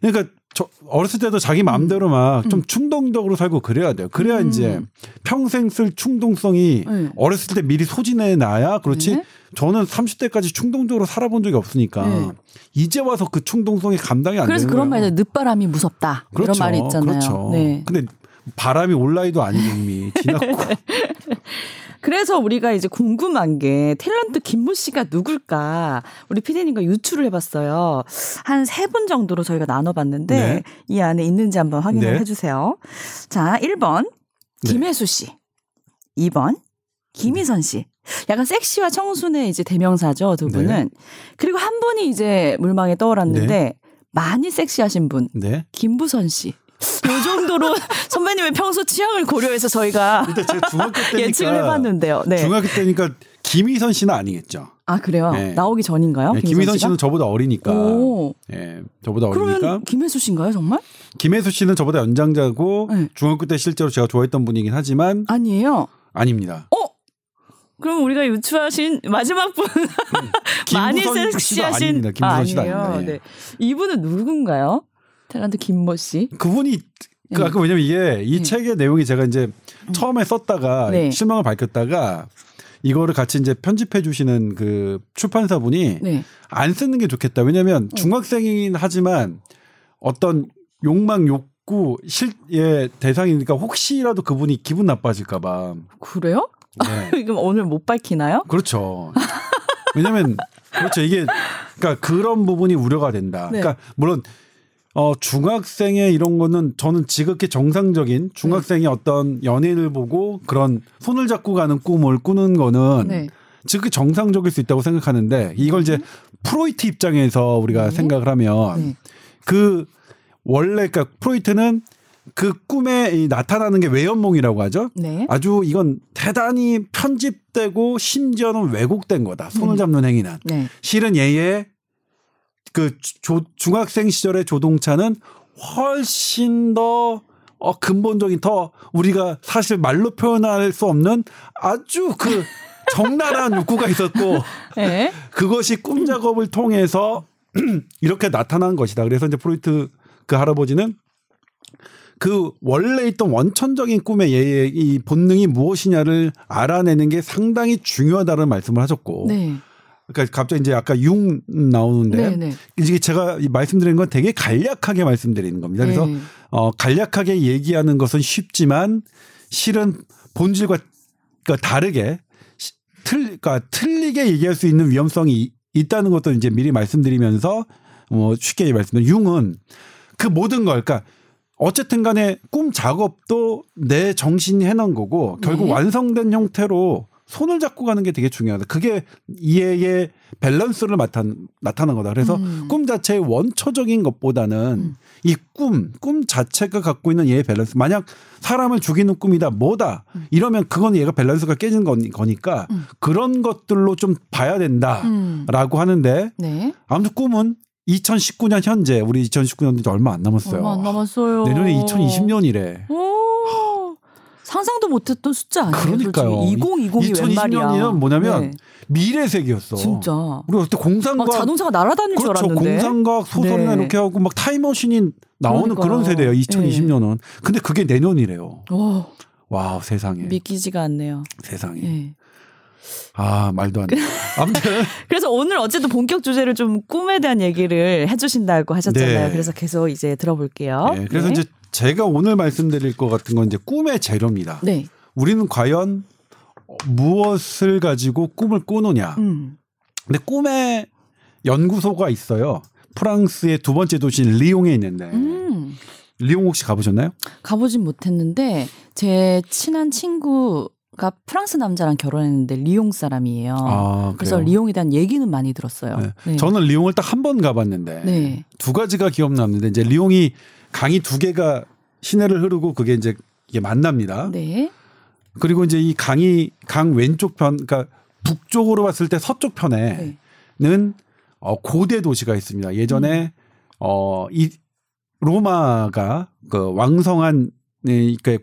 Speaker 2: 그러니까 저 어렸을 때도 자기 마음대로 막좀 충동적으로 살고 그래야 돼요. 그래야
Speaker 1: 음.
Speaker 2: 이제 평생 쓸 충동성이
Speaker 1: 네.
Speaker 2: 어렸을 때 미리 소진해 놔야 그렇지.
Speaker 1: 네.
Speaker 2: 저는 30대까지 충동적으로 살아본 적이 없으니까
Speaker 1: 네.
Speaker 2: 이제 와서 그 충동성이 감당이 안
Speaker 1: 그래서
Speaker 2: 되는
Speaker 1: 그런. 말이죠. 늦바람이 무섭다. 이런 말이 있잖아요.
Speaker 2: 그렇죠.
Speaker 1: 네.
Speaker 2: 근데 바람이 올라이도 아니고 이미 지났고
Speaker 1: 그래서 우리가 이제 궁금한 게 탤런트 김모 씨가 누굴까 우리 피디님과 유추를 해봤어요. 한 세 분 정도로 저희가 나눠봤는데
Speaker 2: 네.
Speaker 1: 이 안에 있는지 한번 확인을
Speaker 2: 네.
Speaker 1: 해주세요. 자, 1번
Speaker 2: 네.
Speaker 1: 김혜수 씨, 2번 김희선 씨. 약간 섹시와 청순의 이제 대명사죠 두 분은.
Speaker 2: 네.
Speaker 1: 그리고 한 분이 이제 물망에 떠올랐는데 많이 섹시하신 분
Speaker 2: 네.
Speaker 1: 김부선 씨. 요 정도로 선배님의 평소 취향을 고려해서 저희가
Speaker 2: 제가 중학교 때니까
Speaker 1: 예측을 해봤는데요. 네.
Speaker 2: 중학교 때니까 김희선 씨는 아니겠죠.
Speaker 1: 아 그래요?
Speaker 2: 네.
Speaker 1: 나오기 전인가요?
Speaker 2: 네,
Speaker 1: 김희선?
Speaker 2: 씨는 저보다 어리니까.
Speaker 1: 오.
Speaker 2: 예, 저보다 어리니까.
Speaker 1: 그러면 김혜수 씨인가요, 정말?
Speaker 2: 김혜수 씨는 저보다 연장자고
Speaker 1: 네.
Speaker 2: 중학교 때 실제로 제가 좋아했던 분이긴 하지만
Speaker 1: 아니에요.
Speaker 2: 아닙니다.
Speaker 1: 어? 그럼 우리가 유추하신 마지막 분 많이
Speaker 2: 김무선 씨도
Speaker 1: 섹시하신
Speaker 2: 아닙니다. 김무선 씨도
Speaker 1: 아니에요.
Speaker 2: 아닙니다. 예.
Speaker 1: 네. 이분은 누군가요? 탤런트 김모 씨.
Speaker 2: 그분이 그 아까 왜냐면 이게 이
Speaker 1: 네.
Speaker 2: 책의 내용이 제가 이제 처음에 썼다가
Speaker 1: 네.
Speaker 2: 실망을 밝혔다가 이거를 같이 이제 편집해 주시는 그 출판사분이
Speaker 1: 네.
Speaker 2: 안 쓰는 게 좋겠다. 왜냐면 중학생이긴 하지만 어떤 욕망 욕구 실의 대상이니까 혹시라도 그분이 기분 나빠질까 봐.
Speaker 1: 그래요?
Speaker 2: 네.
Speaker 1: 그럼 오늘 못 밝히나요?
Speaker 2: 그렇죠. 왜냐면 그렇죠. 이게 그러니까 그런 부분이 우려가 된다.
Speaker 1: 네.
Speaker 2: 그러니까 물론 어 중학생의 이런 거는 저는 지극히 정상적인 중학생이
Speaker 1: 네.
Speaker 2: 어떤 연예인을 보고 그런 손을 잡고 가는 꿈을 꾸는 거는
Speaker 1: 네.
Speaker 2: 지극히 정상적일 수 있다고 생각하는데 이걸 이제 프로이트 입장에서 우리가
Speaker 1: 네.
Speaker 2: 생각을 하면
Speaker 1: 네.
Speaker 2: 그 원래 그러니까 프로이트는 그 꿈에 이 나타나는 게 외연몽이라고 하죠.
Speaker 1: 네.
Speaker 2: 아주 이건 대단히 편집되고 심지어는 왜곡된 거다. 손을
Speaker 1: 음.
Speaker 2: 잡는 행위는.
Speaker 1: 네.
Speaker 2: 실은 얘의 그 조- 중학생 시절의 조동차는 훨씬 더 어, 근본적인 더 우리가 사실 말로 표현할 수 없는 아주 그 적나라한 욕구가 있었고
Speaker 1: 네.
Speaker 2: 그것이 꿈 작업을 통해서 이렇게 나타난 것이다. 그래서 이제 프로이트 그 할아버지는 그 원래 있던 원천적인 꿈의 얘의 이 본능이 무엇이냐를 알아내는 게 상당히 중요하다는 말씀을 하셨고,
Speaker 1: 네.
Speaker 2: 그러니까 갑자기 이제 아까 융 나오는데
Speaker 1: 네. 네.
Speaker 2: 이게 제가 이 말씀드리는 건 되게 간략하게 말씀드리는 겁니다. 그래서
Speaker 1: 네.
Speaker 2: 어, 간략하게 얘기하는 것은 쉽지만 실은 본질과 그러니까 다르게 시- 틀, 그러니까 틀리게 얘기할 수 있는 위험성이 이- 있다는 것도 이제 미리 말씀드리면서 어, 쉽게 말씀드리면 융은 그 모든 걸, 그러니까 어쨌든 간에 꿈 작업도 내 정신이 해놓은 거고 결국
Speaker 1: 네.
Speaker 2: 완성된 형태로 손을 잡고 가는 게 되게 중요하다. 그게 이해의 밸런스를 나타, 나타난 거다. 그래서
Speaker 1: 음.
Speaker 2: 꿈 자체의 원초적인 것보다는
Speaker 1: 음.
Speaker 2: 이 꿈, 꿈 자체가 갖고 있는 얘의 밸런스. 만약 사람을 죽이는 꿈이다, 뭐다. 이러면 그건 얘가 밸런스가 깨진 거니- 거니까
Speaker 1: 음.
Speaker 2: 그런 것들로 좀 봐야 된다.
Speaker 1: 음.
Speaker 2: 라고 하는데
Speaker 1: 네.
Speaker 2: 아무튼 꿈은 2019년 현재 우리 2019년 이제 얼마 안 남았어요.
Speaker 1: 얼마 안 남았어요.
Speaker 2: 내년에 2020년이래.
Speaker 1: 오. 상상도 못했던 숫자 아니에요?
Speaker 2: 그러니까요.
Speaker 1: 2020이 웬 말이야?
Speaker 2: 2020년이면 뭐냐면
Speaker 1: 네.
Speaker 2: 미래 세계였어.
Speaker 1: 진짜.
Speaker 2: 우리가 그때 공상과학
Speaker 1: 막 자동차가 날아다닐 줄
Speaker 2: 그렇죠.
Speaker 1: 알았는데.
Speaker 2: 공상과학 소설이나
Speaker 1: 네.
Speaker 2: 이렇게 하고 막 타임머신이 나오는
Speaker 1: 그러니까요.
Speaker 2: 그런 세대예요. 2020년은. 근데 그게 내년이래요.
Speaker 1: 오,
Speaker 2: wow 세상에.
Speaker 1: 믿기지가 않네요.
Speaker 2: 세상에.
Speaker 1: 예.
Speaker 2: 아 말도 안 돼. 아무튼
Speaker 1: 그래서 오늘 어쨌든 본격 주제를 좀 꿈에 대한 얘기를 해주신다고 하셨잖아요.
Speaker 2: 네.
Speaker 1: 그래서 계속 이제 들어볼게요.
Speaker 2: 네, 그래서
Speaker 1: 네.
Speaker 2: 이제 제가 오늘 말씀드릴 것 같은 건 이제 꿈의 재료입니다.
Speaker 1: 네.
Speaker 2: 우리는 과연 무엇을 가지고 꿈을 꾸느냐.
Speaker 1: 음.
Speaker 2: 근데 꿈의 연구소가 있어요. 프랑스의 두 번째 도시인 리옹에 있는데
Speaker 1: 음.
Speaker 2: 리옹 혹시 가보셨나요?
Speaker 1: 가보진 못했는데 제 친한 친구 가 프랑스 남자랑 결혼했는데 리옹 사람이에요.
Speaker 2: 아,
Speaker 1: 그래서? 리옹에 대한 얘기는 많이 들었어요.
Speaker 2: 네.
Speaker 1: 네.
Speaker 2: 저는 리옹을 딱 한 번 가봤는데
Speaker 1: 네.
Speaker 2: 두 가지가 기억남는데 이제 리옹이 강이 두 개가 시내를 흐르고 그게 이제 이게 만납니다.
Speaker 1: 네.
Speaker 2: 그리고 이제 이 강이 강 왼쪽 편, 그러니까 북쪽으로 봤을 때 서쪽 편에는
Speaker 1: 네.
Speaker 2: 어, 고대 도시가 있습니다. 예전에
Speaker 1: 음.
Speaker 2: 어, 이 로마가 그 왕성한 이, 그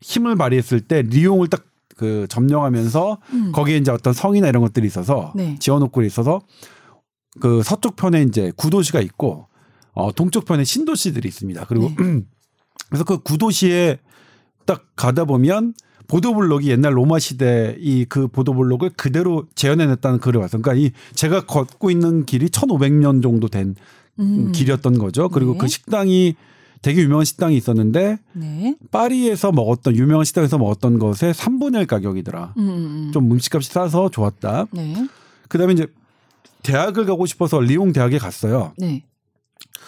Speaker 2: 힘을 발휘했을 때 리옹을 딱 그 점령하면서
Speaker 1: 음.
Speaker 2: 거기에 이제 어떤 성이나 이런 것들이 있어서
Speaker 1: 네.
Speaker 2: 지어놓고 있어서 그 서쪽 편에 이제 구도시가 있고 어 동쪽 편에 신도시들이 있습니다. 그리고
Speaker 1: 네.
Speaker 2: 그래서 그 구도시에 딱 가다 보면 보도블록이 옛날 로마 시대 이 그 보도블록을 그대로 재현해냈다는 글을 봤어요. 그러니까 이 제가 걷고 있는 길이 1,500년 정도 된
Speaker 1: 음.
Speaker 2: 길이었던 거죠. 그리고
Speaker 1: 네.
Speaker 2: 그 식당이 되게 유명한 식당이 있었는데
Speaker 1: 네.
Speaker 2: 파리에서 먹었던 유명한 식당에서 먹었던 것의 3분의 1 가격이더라.
Speaker 1: 음, 음.
Speaker 2: 좀 음식값이 싸서 좋았다.
Speaker 1: 네.
Speaker 2: 그다음에 이제 대학을 가고 싶어서 리옹 대학에 갔어요.
Speaker 1: 네.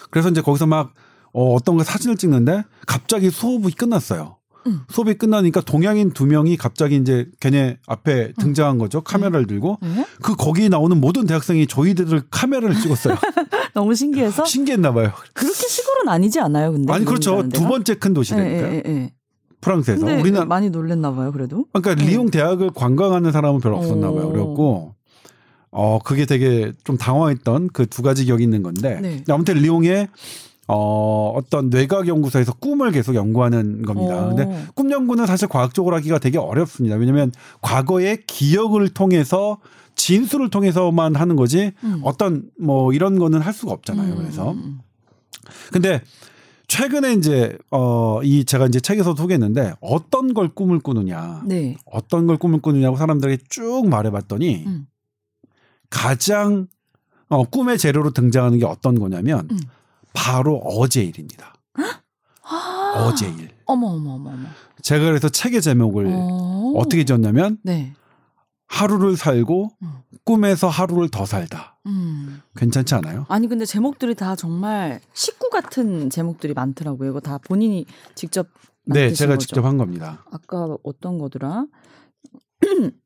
Speaker 2: 그래서 이제 거기서 막 어, 어떤 거 사진을 찍는데 갑자기 수업이 끝났어요.
Speaker 1: 음.
Speaker 2: 수업이 끝나니까 동양인 두 명이 갑자기 이제 걔네 앞에 등장한 거죠. 카메라를 들고
Speaker 1: 네.
Speaker 2: 그 거기 나오는 모든 대학생이 저희들을 카메라를 찍었어요.
Speaker 1: 너무 신기해서
Speaker 2: 신기했나 봐요.
Speaker 1: 그렇게 시골은 아니지 않아요, 근데.
Speaker 2: 아니 그렇죠. 두? 번째 큰 도시니까요.
Speaker 1: 예, 예, 예.
Speaker 2: 프랑스에서 우리는
Speaker 1: 많이 놀랬나 봐요, 그래도.
Speaker 2: 그러니까
Speaker 1: 네.
Speaker 2: 리옹 대학을 관광하는 사람은 별로 없었나 봐요.
Speaker 1: 오.
Speaker 2: 그래갖고 어 그게 되게 좀 당황했던 그 두 가지 기억이 있는 건데
Speaker 1: 네.
Speaker 2: 아무튼 리옹에 어 어떤 뇌과학 연구소에서 꿈을 계속 연구하는 겁니다.
Speaker 1: 오.
Speaker 2: 근데 꿈 연구는 사실 과학적으로 하기가 되게 어렵습니다. 왜냐하면 과거의 기억을 통해서 진술을 통해서만 하는 거지
Speaker 1: 음.
Speaker 2: 어떤 뭐 이런 거는 할 수가 없잖아요.
Speaker 1: 음,
Speaker 2: 그래서
Speaker 1: 음,
Speaker 2: 근데 최근에 이제 어 이 제가 이제 책에서 소개했는데 어떤 걸 꿈을 꾸느냐,
Speaker 1: 음. 네.
Speaker 2: 어떤 걸 꿈을 꾸느냐고 사람들에게 쭉 말해봤더니
Speaker 1: 음.
Speaker 2: 가장 어 꿈의 재료로 등장하는 게 어떤 거냐면
Speaker 1: 음.
Speaker 2: 바로 어제 일입니다.
Speaker 1: 아,
Speaker 2: 어제 일.
Speaker 1: 어머 어머 어머 어머.
Speaker 2: 제가 그래서 책의 제목을
Speaker 1: 어.
Speaker 2: 어떻게 지었냐면
Speaker 1: 네.
Speaker 2: 하루를 살고
Speaker 1: 음.
Speaker 2: 꿈에서 하루를 더 살다.
Speaker 1: 음.
Speaker 2: 괜찮지 않아요?
Speaker 1: 아니 근데 제목들이 다 정말 식구 같은 제목들이 많더라고요. 이거 다 본인이 직접
Speaker 2: 네,
Speaker 1: 만드신
Speaker 2: 제가
Speaker 1: 거죠?
Speaker 2: 직접 한 겁니다.
Speaker 1: 아까 어떤 거더라?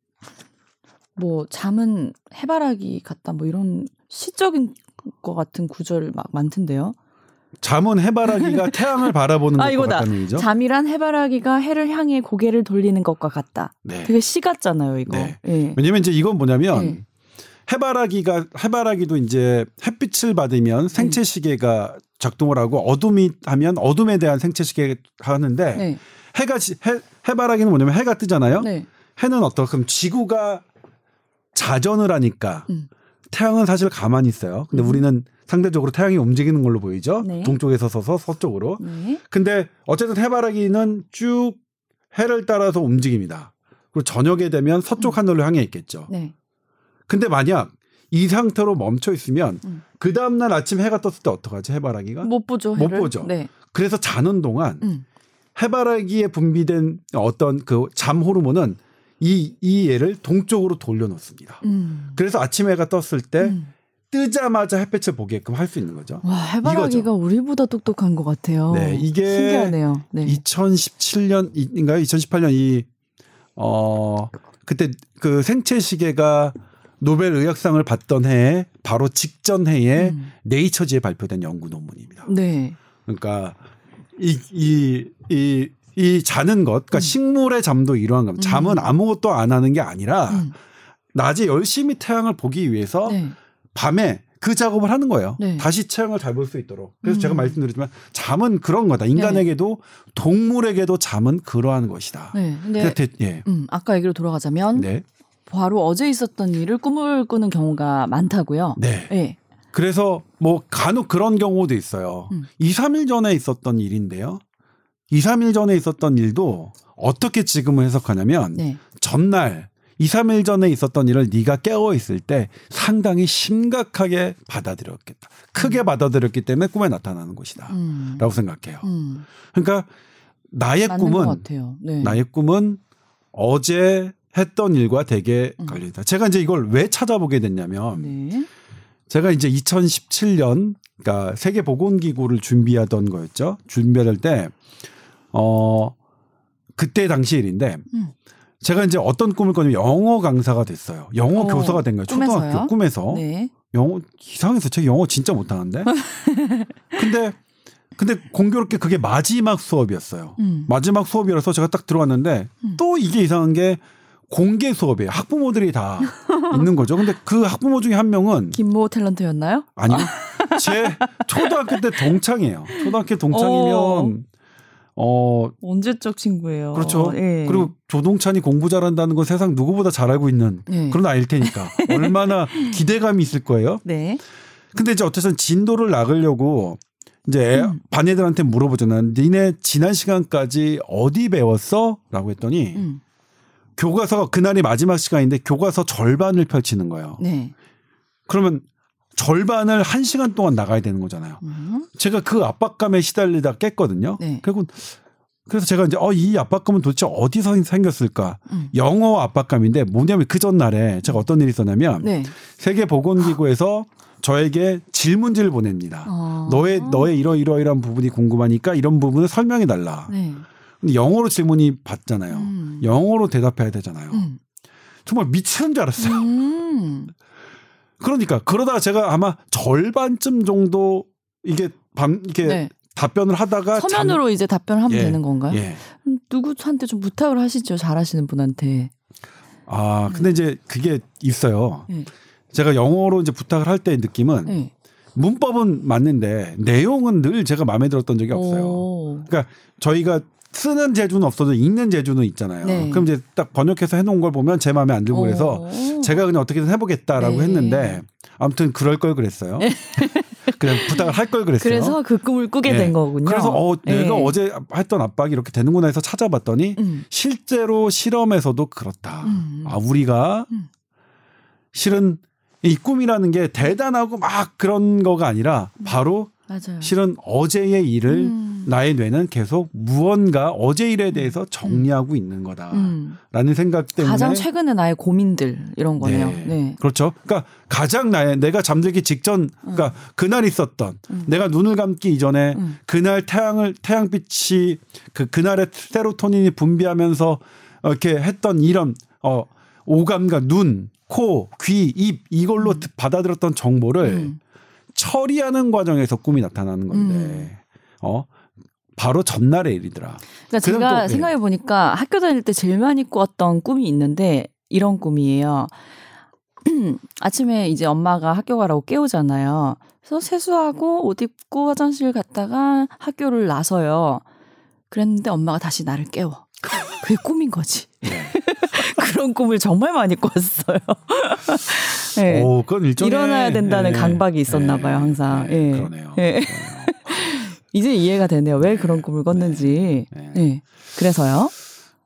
Speaker 1: 뭐 잠은 해바라기 같다 뭐 이런 시적인 것 같은 구절 막 많던데요.
Speaker 2: 잠은 해바라기가 태양을 바라보는
Speaker 1: 아,
Speaker 2: 것과. 같다는 얘기죠.
Speaker 1: 잠이란 해바라기가 해를 향해 고개를 돌리는 것과 같다.
Speaker 2: 네.
Speaker 1: 되게 시 같잖아요, 이거.
Speaker 2: 네.
Speaker 1: 예.
Speaker 2: 왜냐면 이제 이건 뭐냐면
Speaker 1: 네.
Speaker 2: 해바라기가 해바라기도 이제 햇빛을 받으면 생체 시계가 작동을 하고 어둠이 하면 어둠에 대한 생체 시계 하는데
Speaker 1: 네.
Speaker 2: 해가 지- 해, 해바라기는 뭐냐면 해가 뜨잖아요.
Speaker 1: 네.
Speaker 2: 해는 어떻게 그럼 지구가 자전을 하니까
Speaker 1: 음.
Speaker 2: 태양은 사실 가만히 있어요. 근데
Speaker 1: 음.
Speaker 2: 우리는 상대적으로 태양이 움직이는 걸로 보이죠.
Speaker 1: 네.
Speaker 2: 동쪽에서 서서 서쪽으로.
Speaker 1: 네.
Speaker 2: 근데 어쨌든 해바라기는 쭉 해를 따라서 움직입니다. 그리고 저녁에 되면 서쪽 하늘로 향해 있겠죠.
Speaker 1: 네.
Speaker 2: 근데 만약 이 상태로 멈춰 있으면
Speaker 1: 음.
Speaker 2: 그 다음 날 아침 해가 떴을 때 어떡하지 해바라기가?
Speaker 1: 못 보죠.
Speaker 2: 못
Speaker 1: 해를.
Speaker 2: 보죠.
Speaker 1: 네.
Speaker 2: 그래서 자는 동안
Speaker 1: 음.
Speaker 2: 해바라기에 분비된 어떤 그 잠 호르몬은 이, 이 얘를 동쪽으로 돌려놓습니다.
Speaker 1: 음.
Speaker 2: 그래서 아침 해가 떴을 때
Speaker 1: 음.
Speaker 2: 뜨자마자 햇빛을 보게끔 할 수 있는 거죠.
Speaker 1: 와, 해바라기가 우리보다 똑똑한 것 같아요.
Speaker 2: 네, 이게
Speaker 1: 신기하네요. 네.
Speaker 2: 2017년인가요? 2018년 이, 어, 그때 그 생체 시계가 노벨 의학상을 받던 해에 바로 직전 해에
Speaker 1: 음.
Speaker 2: 네이처지에 발표된 연구 논문입니다.
Speaker 1: 네.
Speaker 2: 그러니까 이, 이, 이, 이 자는 것, 그러니까
Speaker 1: 음.
Speaker 2: 식물의 잠도 이러한 겁니다. 잠은
Speaker 1: 음.
Speaker 2: 아무것도 안 하는 게 아니라
Speaker 1: 음.
Speaker 2: 낮에 열심히 태양을 보기 위해서
Speaker 1: 네.
Speaker 2: 밤에 그 작업을 하는 거예요.
Speaker 1: 네.
Speaker 2: 다시 태양을 잘 볼 수 있도록. 그래서
Speaker 1: 음.
Speaker 2: 제가 말씀드렸지만 잠은 그런 거다. 인간에게도 동물에게도 잠은 그러한 것이다.
Speaker 1: 네. 근데
Speaker 2: 대- 예.
Speaker 1: 음, 아까 얘기로 돌아가자면
Speaker 2: 네.
Speaker 1: 바로 어제 있었던 일을 꿈을 꾸는 경우가 많다고요.
Speaker 2: 네.
Speaker 1: 네.
Speaker 2: 그래서 뭐 간혹 그런 경우도 있어요.
Speaker 1: 음.
Speaker 2: 2, 3일 전에 있었던 일인데요. 2, 3일 전에 있었던 일도 어떻게 지금을 해석하냐면
Speaker 1: 네.
Speaker 2: 전날 2, 3일 전에 있었던 일을 네가 깨어 있을 때 상당히 심각하게 받아들였겠다. 크게 받아들였기 때문에 꿈에 나타나는 것이다.
Speaker 1: 음.
Speaker 2: 라고 생각해요.
Speaker 1: 음.
Speaker 2: 그러니까 나의 꿈은.
Speaker 1: 네.
Speaker 2: 나의 꿈은 어제 했던 일과 되게
Speaker 1: 음.
Speaker 2: 관련이다. 제가 이제 이걸 왜 찾아보게 됐냐면
Speaker 1: 네.
Speaker 2: 제가 이제 2017년 그러니까 세계 보건 기구를 준비하던 거였죠. 준비할 때 어, 그때 당시 일인데
Speaker 1: 음.
Speaker 2: 제가 이제 어떤 꿈을 꿨냐면 영어 강사가 됐어요. 영어
Speaker 1: 어,
Speaker 2: 교사가 된 거예요. 초등학교
Speaker 1: 꿈에서요?
Speaker 2: 꿈에서.
Speaker 1: 네.
Speaker 2: 영어 이상해서 제가 영어 진짜 못하는데. 근데 근데 공교롭게 그게 마지막 수업이었어요.
Speaker 1: 음.
Speaker 2: 마지막 수업이라서 제가 딱 들어갔는데
Speaker 1: 음.
Speaker 2: 또 이게 이상한 게 공개 수업이에요. 학부모들이 다 있는 거죠. 근데 그 학부모 중에 한 명은
Speaker 1: 김모 탤런트였나요?
Speaker 2: 아니요. 제 초등학교 때 동창이에요. 초등학교 동창이면 어
Speaker 1: 언제적 친구예요.
Speaker 2: 그렇죠.
Speaker 1: 예.
Speaker 2: 그리고 조동찬이 공부 잘한다는 건 세상 누구보다 잘 알고 있는
Speaker 1: 네.
Speaker 2: 그런 아이일 테니까 얼마나 기대감이 있을 거예요.
Speaker 1: 네.
Speaker 2: 근데 이제 어쨌든 진도를 나가려고 이제 애-
Speaker 1: 음.
Speaker 2: 반 애들한테 물어보잖아. 니네 지난 시간까지 어디 배웠어? 라고 했더니
Speaker 1: 음.
Speaker 2: 교과서 그날이 마지막 시간인데 교과서 절반을 펼치는 거예요.
Speaker 1: 네.
Speaker 2: 그러면 절반을 한 시간 동안 나가야 되는 거잖아요.
Speaker 1: 음.
Speaker 2: 제가 그 압박감에 시달리다 깼거든요.
Speaker 1: 네.
Speaker 2: 결국 그래서 제가 이제 어 이 압박감은 도대체 어디서 생겼을까?
Speaker 1: 음.
Speaker 2: 영어 압박감인데 뭐냐면 그 전날에 제가 어떤 일이 있었냐면
Speaker 1: 네.
Speaker 2: 세계 보건기구에서 저에게 질문지를 보냅니다.
Speaker 1: 어.
Speaker 2: 너의 너의 이러 이러이러한 부분이 궁금하니까 이런 부분을 설명해 달라.
Speaker 1: 네.
Speaker 2: 근데 영어로 질문이 받잖아요.
Speaker 1: 음.
Speaker 2: 영어로 대답해야 되잖아요.
Speaker 1: 음.
Speaker 2: 정말 미치는 줄 알았어요.
Speaker 1: 음.
Speaker 2: 그러니까 그러다가 제가 아마 절반쯤 정도 이게 밤 이게
Speaker 1: 네.
Speaker 2: 답변을 하다가
Speaker 1: 서면으로 이제 답변을 하면
Speaker 2: 예.
Speaker 1: 되는 건가요?
Speaker 2: 잠, 예.
Speaker 1: 음, 누구한테 좀 부탁을 하시죠. 잘하시는 분한테.
Speaker 2: 아 근데 이제 그게 있어요.
Speaker 1: 네.
Speaker 2: 제가 영어로 이제 부탁을 할 때 느낌은
Speaker 1: 네.
Speaker 2: 문법은 맞는데 내용은 늘 제가 마음에 들었던 적이 없어요.
Speaker 1: 오.
Speaker 2: 그러니까 저희가 쓰는 재주는 없어도 읽는 재주는 있잖아요.
Speaker 1: 네.
Speaker 2: 그럼 이제 딱 번역해서 해놓은 걸 보면 제 마음에 안 들고 그래서
Speaker 1: 오.
Speaker 2: 제가 그냥 어떻게든 해보겠다라고
Speaker 1: 네.
Speaker 2: 했는데 아무튼 그럴 걸 그랬어요. 그냥 부탁을 할 걸 그랬어요.
Speaker 1: 그래서 그 꿈을 꾸게
Speaker 2: 예.
Speaker 1: 된 거군요.
Speaker 2: 그래서 어 내가
Speaker 1: 예.
Speaker 2: 어제 했던 압박이 이렇게 되는구나 해서 찾아봤더니
Speaker 1: 음.
Speaker 2: 실제로 실험에서도 그렇다.
Speaker 1: 음.
Speaker 2: 아 우리가
Speaker 1: 음.
Speaker 2: 실은 이 꿈이라는 게 대단하고 막 그런 거가 아니라 바로
Speaker 1: 맞아요.
Speaker 2: 실은 어제의 일을
Speaker 1: 음.
Speaker 2: 나의 뇌는 계속 무언가 어제 일에 대해서 정리하고 있는 거다라는
Speaker 1: 음.
Speaker 2: 생각 때문에
Speaker 1: 가장 최근에 나의 고민들 이런 거네요.
Speaker 2: 네.
Speaker 1: 네.
Speaker 2: 그렇죠. 그러니까 가장 나의 내가 잠들기 직전 그러니까 그날 있었던 내가 눈을 감기 이전에
Speaker 1: 음.
Speaker 2: 그날 태양을 태양빛이 그 그날의 세로토닌이 분비하면서 어, 이렇게 했던 이런 어 오감과 눈, 코, 귀, 입 이걸로 받아들였던 정보를
Speaker 1: 음.
Speaker 2: 처리하는 과정에서 꿈이 나타나는 건데 어 바로 전날의 일이더라.
Speaker 1: 그러니까 제가
Speaker 2: 또, 예.
Speaker 1: 생각해 보니까 학교 다닐 때 제일 많이 꾸었던 꿈이 있는데 이런 꿈이에요. 아침에 이제 엄마가 학교 가라고 깨우잖아요. 그래서 세수하고 옷 입고 화장실 갔다가 학교를 나서요. 그랬는데 엄마가 다시 나를 깨워. 그게 꿈인 거지.
Speaker 2: 네.
Speaker 1: 그런 꿈을 정말 많이 꿨어요. 네.
Speaker 2: 오, 그건 일종의
Speaker 1: 일어나야 된다는 강박이 있었나 봐요, 항상.
Speaker 2: 네,
Speaker 1: 예.
Speaker 2: 그러네요.
Speaker 1: 예. 이제 이해가 되네요. 왜 그런 꿈을 꿨는지.
Speaker 2: 네.
Speaker 1: 네. 그래서요.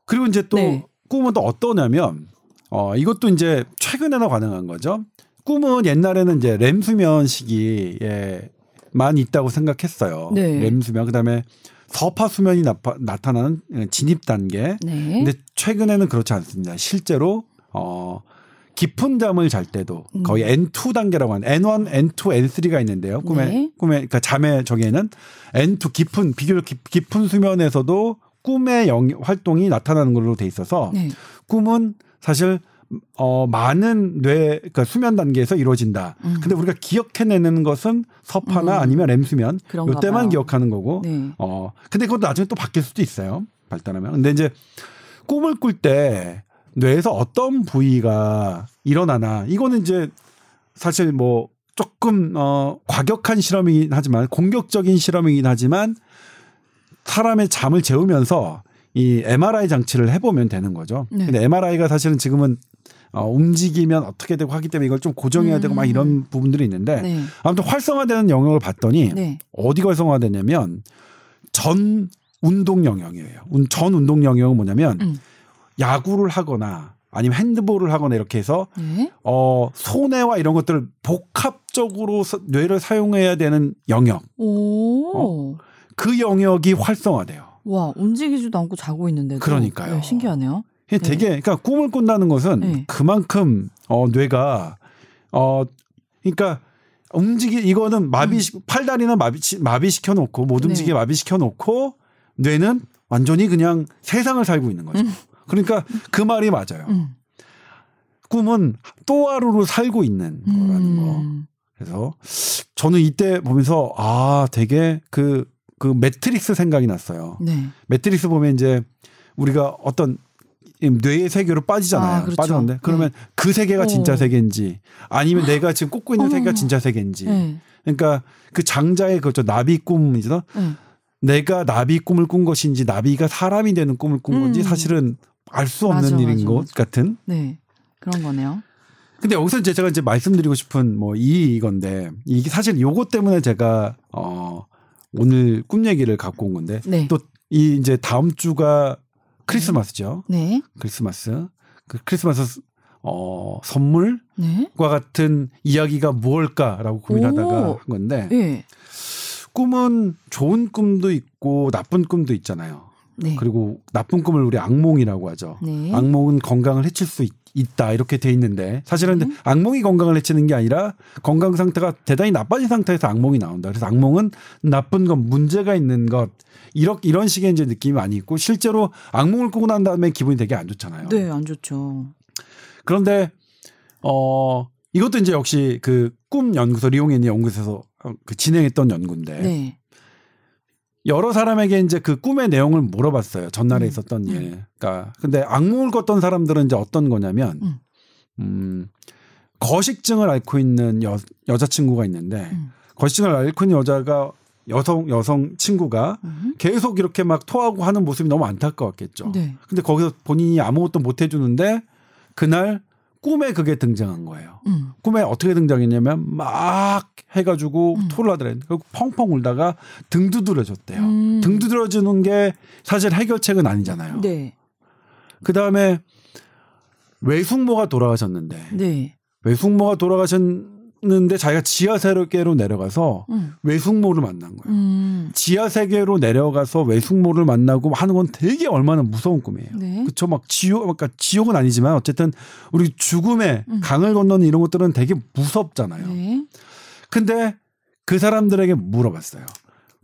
Speaker 2: 그리고 이제 또
Speaker 1: 네.
Speaker 2: 꿈은 또 어떠냐면 어 이것도 이제 최근에나 가능한 거죠. 꿈은 옛날에는 이제 렘 수면 시기에만 있다고 생각했어요.
Speaker 1: 네.
Speaker 2: 렘 수면 그다음에 서파 수면이 나파, 나타나는 진입 단계.
Speaker 1: 네.
Speaker 2: 근데 최근에는 그렇지 않습니다. 실제로 어 깊은 잠을 잘 때도
Speaker 1: 음.
Speaker 2: 거의 N2 단계라고 하는 N1, N2, N3가 있는데요. 꿈에
Speaker 1: 네.
Speaker 2: 꿈에 그러니까 잠의 정의는 N2 깊은 비교적 깊, 깊은 수면에서도 꿈의 영, 활동이 나타나는 걸로 돼 있어서
Speaker 1: 네.
Speaker 2: 꿈은 사실 어 많은 뇌 그러니까 수면 단계에서 이루어진다.
Speaker 1: 음.
Speaker 2: 근데 우리가 기억해내는 것은 서파나
Speaker 1: 음.
Speaker 2: 아니면 렘 수면
Speaker 1: 그런가
Speaker 2: 요때만
Speaker 1: 봐요.
Speaker 2: 기억하는 거고
Speaker 1: 네.
Speaker 2: 어, 근데 그것도 나중에 또 바뀔 수도 있어요. 발달하면. 근데 이제 꿈을 꿀 때 뇌에서 어떤 부위가 일어나나 이거는 이제 사실 뭐 조금 어 과격한 실험이긴 하지만 공격적인 실험이긴 하지만 사람의 잠을 재우면서 이 MRI 장치를 해보면 되는 거죠.
Speaker 1: 네.
Speaker 2: 근데 MRI가 사실은 지금은 어, 움직이면 어떻게 되고 하기 때문에 이걸 좀 고정해야 되고 막
Speaker 1: 음.
Speaker 2: 이런 부분들이 있는데
Speaker 1: 네.
Speaker 2: 아무튼 활성화되는 영역을 봤더니
Speaker 1: 네.
Speaker 2: 어디 활성화되냐면 전 운동 영역이에요. 운- 전 운동 영역은 뭐냐면
Speaker 1: 음.
Speaker 2: 야구를 하거나 아니면 핸드볼을 하거나 이렇게 해서
Speaker 1: 네.
Speaker 2: 어 손해와 이런 것들을 복합적으로 서- 뇌를 사용해야 되는 영역.
Speaker 1: 오.
Speaker 2: 그 영역이 활성화돼요.
Speaker 1: 와, 움직이지도 않고 자고 있는데도.
Speaker 2: 그러니까요.
Speaker 1: 네, 신기하네요.
Speaker 2: 이게 되게 그러니까 꿈을 꾼다는 것은
Speaker 1: 네.
Speaker 2: 그만큼 어 뇌가 어 그러니까 움직이 이거는 마비 시 팔다리는 마비 마비 시켜 놓고 못
Speaker 1: 음. 네.
Speaker 2: 움직이게 마비 시켜 놓고 뇌는 완전히 그냥 세상을 살고 있는 거죠. 그러니까 그 말이 맞아요.
Speaker 1: 음.
Speaker 2: 꿈은 또 하루를 살고 있는 거라는 거.
Speaker 1: 음.
Speaker 2: 그래서 저는 이때 보면서 아 되게 그그 매트릭스 생각이 났어요.
Speaker 1: 네.
Speaker 2: 매트릭스 보면 이제 우리가 어떤 이 뇌의 세계로 빠지잖아요.
Speaker 1: 아, 그렇죠.
Speaker 2: 빠졌는데 그러면 그 세계가 진짜
Speaker 1: 오.
Speaker 2: 세계인지 아니면 내가 지금 꽂고 있는
Speaker 1: 어머.
Speaker 2: 세계가 진짜 세계인지.
Speaker 1: 네.
Speaker 2: 그러니까 그 장자의 그저 나비 꿈이죠.
Speaker 1: 네.
Speaker 2: 내가 나비 꿈을 꾼 것인지 나비가 사람이 되는 꿈을 꾼 건지
Speaker 1: 음.
Speaker 2: 사실은 알 수 없는
Speaker 1: 맞아,
Speaker 2: 일인
Speaker 1: 맞아,
Speaker 2: 것
Speaker 1: 맞아.
Speaker 2: 같은.
Speaker 1: 네. 그런 거네요.
Speaker 2: 근데 여기서 이제 제가 이제 말씀드리고 싶은 뭐 이 이건데 이게 사실 요것 때문에 제가 어 오늘 꿈 얘기를 갖고 온 건데
Speaker 1: 네.
Speaker 2: 또이 이제 다음 주가 크리스마스죠.
Speaker 1: 네.
Speaker 2: 크리스마스. 그 크리스마스 어 선물과
Speaker 1: 네.
Speaker 2: 같은 이야기가 무엇일까라고 고민하다가
Speaker 1: 오.
Speaker 2: 한 건데
Speaker 1: 예.
Speaker 2: 꿈은 좋은 꿈도 있고 나쁜 꿈도 있잖아요.
Speaker 1: 네.
Speaker 2: 그리고 나쁜 꿈을 우리 악몽이라고 하죠.
Speaker 1: 네.
Speaker 2: 악몽은 건강을 해칠 수 있, 다 이렇게 돼 있는데 사실은
Speaker 1: 네.
Speaker 2: 악몽이 건강을 해치는 게 아니라 건강 상태가 대단히 나빠진 상태에서 악몽이 나온다. 그래서 악몽은 나쁜 것, 문제가 있는 것 이렇게 이런 식의 이제 느낌이 많이 있고 실제로 악몽을 꾸고 난 다음에 기분이 되게 안 좋잖아요.
Speaker 1: 네, 안 좋죠.
Speaker 2: 그런데 어 이것도 이제 역시 그 꿈 연구소 리옹앤 연구소에서 어, 그 진행했던 연구인데
Speaker 3: 네.
Speaker 2: 여러 사람에게 이제 그 꿈의 내용을 물어봤어요. 전날에
Speaker 3: 음.
Speaker 2: 있었던 일. 그러니까 근데 악몽을 꿨던 사람들은 이제 어떤 거냐면
Speaker 3: 음.
Speaker 2: 음, 거식증을 앓고 있는 여, 여자친구가 있는데
Speaker 3: 음.
Speaker 2: 거식증을 앓고 있는 여자가 여성 여성 친구가
Speaker 3: 음.
Speaker 2: 계속 이렇게 막 토하고 하는 모습이 너무 안타까웠겠죠.
Speaker 3: 네.
Speaker 2: 근데 거기서 본인이 아무것도 못 해주는데 그날 꿈에 그게 등장한 거예요.
Speaker 3: 음.
Speaker 2: 꿈에 어떻게 등장했냐면 막 해가지고
Speaker 3: 음.
Speaker 2: 토를 하더래. 그리고 펑펑 울다가 등 두드려졌대요.
Speaker 3: 음.
Speaker 2: 등 두드려주는 게 사실 해결책은 아니잖아요.
Speaker 3: 네.
Speaker 2: 그 다음에 외숙모가 돌아가셨는데
Speaker 3: 네.
Speaker 2: 외숙모가 돌아가셨 는데 자기가 지하 세계로 내려가서
Speaker 3: 음.
Speaker 2: 외숙모를 만난 거예요.
Speaker 3: 음.
Speaker 2: 지하 세계로 내려가서 외숙모를 만나고 하는 건 되게 얼마나 무서운 꿈이에요.
Speaker 3: 네.
Speaker 2: 그쵸 막 지옥 그러니까 지옥은 아니지만 어쨌든 우리 죽음의
Speaker 3: 음.
Speaker 2: 강을 건너는 이런 것들은 되게 무섭잖아요.
Speaker 3: 네.
Speaker 2: 근데 그 사람들에게 물어봤어요.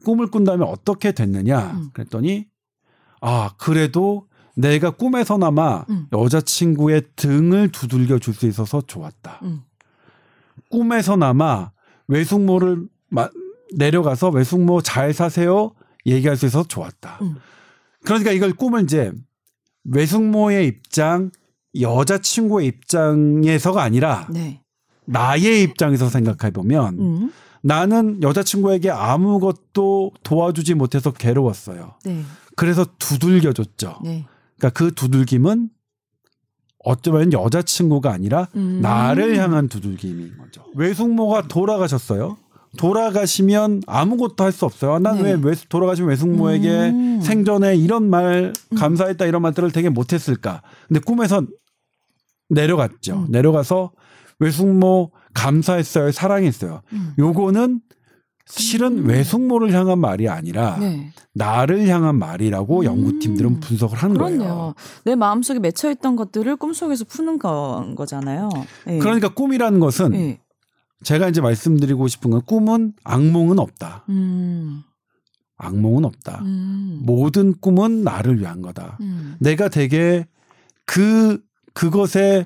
Speaker 2: 꿈을 꾼 다음에 어떻게 됐느냐?
Speaker 3: 음.
Speaker 2: 그랬더니 아 그래도 내가 꿈에서나마
Speaker 3: 음.
Speaker 2: 여자친구의 등을 두들겨 줄 수 있어서 좋았다.
Speaker 3: 음.
Speaker 2: 꿈에서나마 외숙모를 마- 내려가서 외숙모 잘 사세요 얘기할 수 있어서 좋았다.
Speaker 3: 음.
Speaker 2: 그러니까 이걸 꿈을 이제 외숙모의 입장, 여자친구의 입장에서가 아니라
Speaker 3: 네.
Speaker 2: 나의 입장에서 생각해 보면
Speaker 3: 음.
Speaker 2: 나는 여자친구에게 아무것도 도와주지 못해서 괴로웠어요.
Speaker 3: 네.
Speaker 2: 그래서 두들겨줬죠.
Speaker 3: 네.
Speaker 2: 그러니까 그 두들김은 어쩌면 여자친구가 아니라
Speaker 3: 음.
Speaker 2: 나를 향한 두들김인 거죠. 외숙모가 돌아가셨어요. 돌아가시면 아무것도 할 수 없어요. 난왜
Speaker 3: 네.
Speaker 2: 돌아가신 외숙모에게
Speaker 3: 음.
Speaker 2: 생전에 이런 말 감사했다 이런 말들을 되게 못했을까. 근데 꿈에서 내려갔죠.
Speaker 3: 음.
Speaker 2: 내려가서 외숙모 감사했어요. 사랑했어요.
Speaker 3: 음.
Speaker 2: 요거는 실은 외숙모를 향한 말이 아니라
Speaker 3: 네.
Speaker 2: 나를 향한 말이라고
Speaker 3: 음.
Speaker 2: 연구팀들은 분석을 하는 거예요.
Speaker 3: 그렇네요. 내 마음속에 맺혀 있던 것들을 꿈속에서 푸는 거, 거잖아요. 네.
Speaker 2: 그러니까 꿈이라는 것은
Speaker 3: 네.
Speaker 2: 제가 이제 말씀드리고 싶은 건 꿈은 악몽은 없다.
Speaker 3: 음.
Speaker 2: 악몽은 없다.
Speaker 3: 음.
Speaker 2: 모든 꿈은 나를 위한 거다.
Speaker 3: 음.
Speaker 2: 내가 되게 그 그것에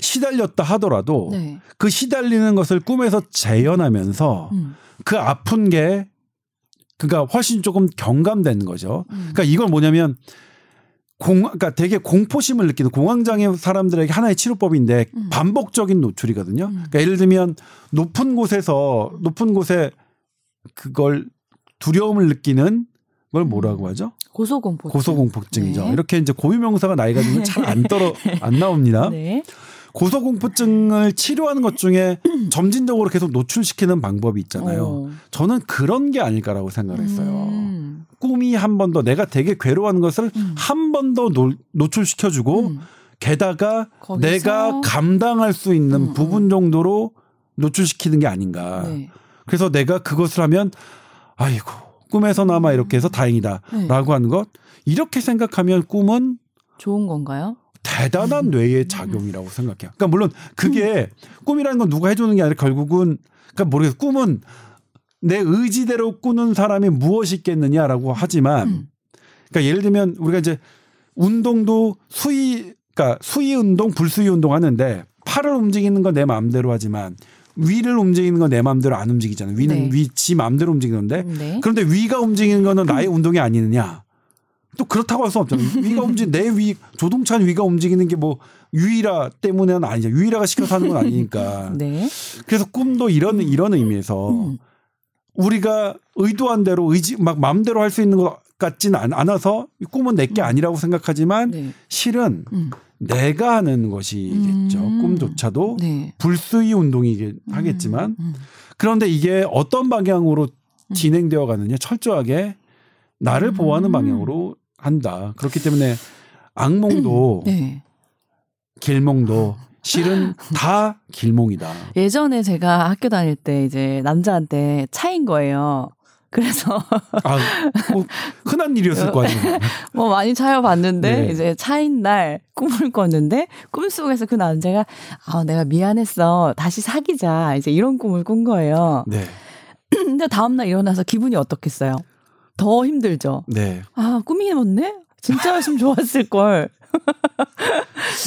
Speaker 2: 시달렸다 하더라도
Speaker 3: 네.
Speaker 2: 그 시달리는 것을 꿈에서 재현하면서
Speaker 3: 음.
Speaker 2: 그 아픈 게 그가 훨씬 조금 경감되는 거죠.
Speaker 3: 음.
Speaker 2: 그러니까 이걸 뭐냐면 공 그러니까 되게 공포심을 느끼는 공황장애 사람들에게 하나의 치료법인데
Speaker 3: 음.
Speaker 2: 반복적인 노출이거든요.
Speaker 3: 음.
Speaker 2: 그러니까 예를 들면 높은 곳에서 높은 곳에 그걸 두려움을 느끼는 걸 뭐라고 하죠?
Speaker 3: 고소공포증.
Speaker 2: 고소공포증이죠.
Speaker 3: 네.
Speaker 2: 이렇게 이제 고유명사가 나이가 들면 잘 안 떨어 안 나옵니다.
Speaker 3: 네.
Speaker 2: 고소공포증을 치료하는 것 중에 점진적으로 계속 노출시키는 방법이 있잖아요.
Speaker 3: 어.
Speaker 2: 저는 그런 게 아닐까라고 생각을 했어요.
Speaker 3: 음.
Speaker 2: 꿈이 한 번 더 내가 되게 괴로워하는 것을
Speaker 3: 음.
Speaker 2: 한번 더 노출시켜주고
Speaker 3: 음.
Speaker 2: 게다가
Speaker 3: 거기서-
Speaker 2: 내가 감당할 수 있는
Speaker 3: 음,
Speaker 2: 부분 정도로 노출시키는 게 아닌가.
Speaker 3: 네.
Speaker 2: 그래서 내가 그것을 하면 아이고 꿈에서나마 이렇게 해서 다행이다라고
Speaker 3: 네.
Speaker 2: 하는 것 이렇게 생각하면 꿈은
Speaker 3: 좋은 건가요?
Speaker 2: 대단한 뇌의 작용이라고 생각해요. 그러니까 물론 그게 꿈이라는 건 누가 해주는 게 아니라 결국은 그러니까 모르겠어. 꿈은 내 의지대로 꾸는 사람이 무엇이 있겠느냐라고 하지만
Speaker 3: 음.
Speaker 2: 그러니까 예를 들면 우리가 이제 운동도 수위 그러니까 수위 운동, 불수위 운동 하는데 팔을 움직이는 건 내 마음대로 하지만 위를 움직이는 건 내 마음대로 안 움직이잖아요. 위는
Speaker 3: 네.
Speaker 2: 위지 마음대로 움직이는데
Speaker 3: 네.
Speaker 2: 그런데 위가 움직이는 거는 나의 운동이 아니느냐? 또 그렇다고 할 수 없잖아요. 위가 움직 내 위 조동찬 위가 움직이는 게 뭐 유일아 때문에는 아니죠. 유일아가 시켜서 하는 건 아니니까.
Speaker 3: 네.
Speaker 2: 그래서 꿈도 이런 이런 의미에서
Speaker 3: 음.
Speaker 2: 우리가 의도한 대로 의지 막 마음대로 할 수 있는 것 같지는 않- 않아서 꿈은 내게 아니라고 생각하지만
Speaker 3: 네.
Speaker 2: 실은
Speaker 3: 음.
Speaker 2: 내가 하는 것이겠죠.
Speaker 3: 음.
Speaker 2: 꿈조차도
Speaker 3: 네.
Speaker 2: 불수의 운동이 하겠지만
Speaker 3: 음.
Speaker 2: 그런데 이게 어떤 방향으로 진행되어 가느냐 철저하게 나를
Speaker 3: 음.
Speaker 2: 보호하는 방향으로 한다. 그렇기 때문에 악몽도
Speaker 3: 네.
Speaker 2: 길몽도 실은 다 길몽이다.
Speaker 3: 예전에 제가 학교 다닐 때 이제 남자한테 차인 거예요. 그래서
Speaker 2: 아, 뭐 흔한 일이었을 거 아니에요.
Speaker 3: 뭐 많이 차여봤는데
Speaker 2: 네.
Speaker 3: 이제 차인 날 꿈을 꿨는데 꿈속에서 그 남자가 아 내가 미안했어 다시 사귀자 이제 이런 꿈을 꾼 거예요.
Speaker 2: 네,
Speaker 3: 근데 다음 날 일어나서 기분이 어떻겠어요? 더 힘들죠.
Speaker 2: 네.
Speaker 3: 아 꿈이 맞네? 진짜였으면 좋았을 걸.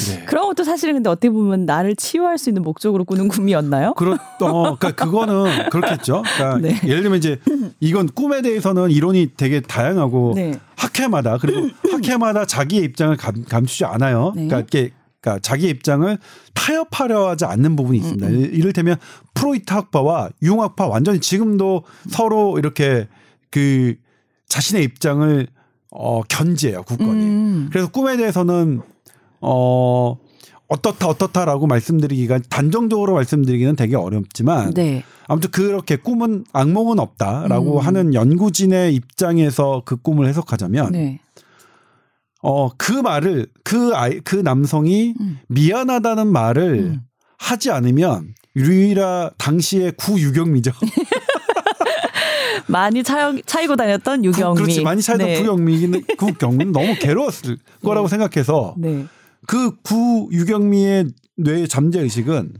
Speaker 2: 네.
Speaker 1: 그런 것도 사실은 근데 어떻게 보면 나를 치유할 수 있는 목적으로 꾸는 꿈이었나요?
Speaker 2: 그렇, 어, 그러니까 그거는 그렇겠죠. 그러니까
Speaker 1: 네.
Speaker 2: 예를 들면 이제 이건 꿈에 대해서는 이론이 되게 다양하고
Speaker 1: 네.
Speaker 2: 학회마다 그리고 학회마다 자기의 입장을 감, 감추지 않아요.
Speaker 1: 네.
Speaker 2: 그러니까 이게 그러니까 자기 입장을 타협하려 하지 않는 부분이 있습니다.
Speaker 1: 음,
Speaker 2: 이를테면 프로이트 학파와 융학파 완전히 지금도 서로 이렇게 그 자신의 입장을 어 견지해요 굳건히.
Speaker 1: 음.
Speaker 2: 그래서 꿈에 대해서는 어 어떻다 어떻다라고 말씀드리기가 단정적으로 말씀드리기는 되게 어렵지만
Speaker 1: 네.
Speaker 2: 아무튼 그렇게 꿈은 악몽은 없다라고
Speaker 1: 음.
Speaker 2: 하는 연구진의 입장에서 그 꿈을 해석하자면
Speaker 1: 네.
Speaker 2: 어그 말을 그 아이 그 남성이
Speaker 1: 음.
Speaker 2: 미안하다는 말을
Speaker 1: 음.
Speaker 2: 하지 않으면 유일하 당시의 구유경미죠.
Speaker 1: 많이 차, 차이고 다녔던 유경미.
Speaker 2: 그렇지 많이 차이던
Speaker 1: 네.
Speaker 2: 구경미는 구경미는 너무 괴로웠을 거라고 생각해서
Speaker 1: 네.
Speaker 2: 그 구 유경미의 뇌의 잠재 의식은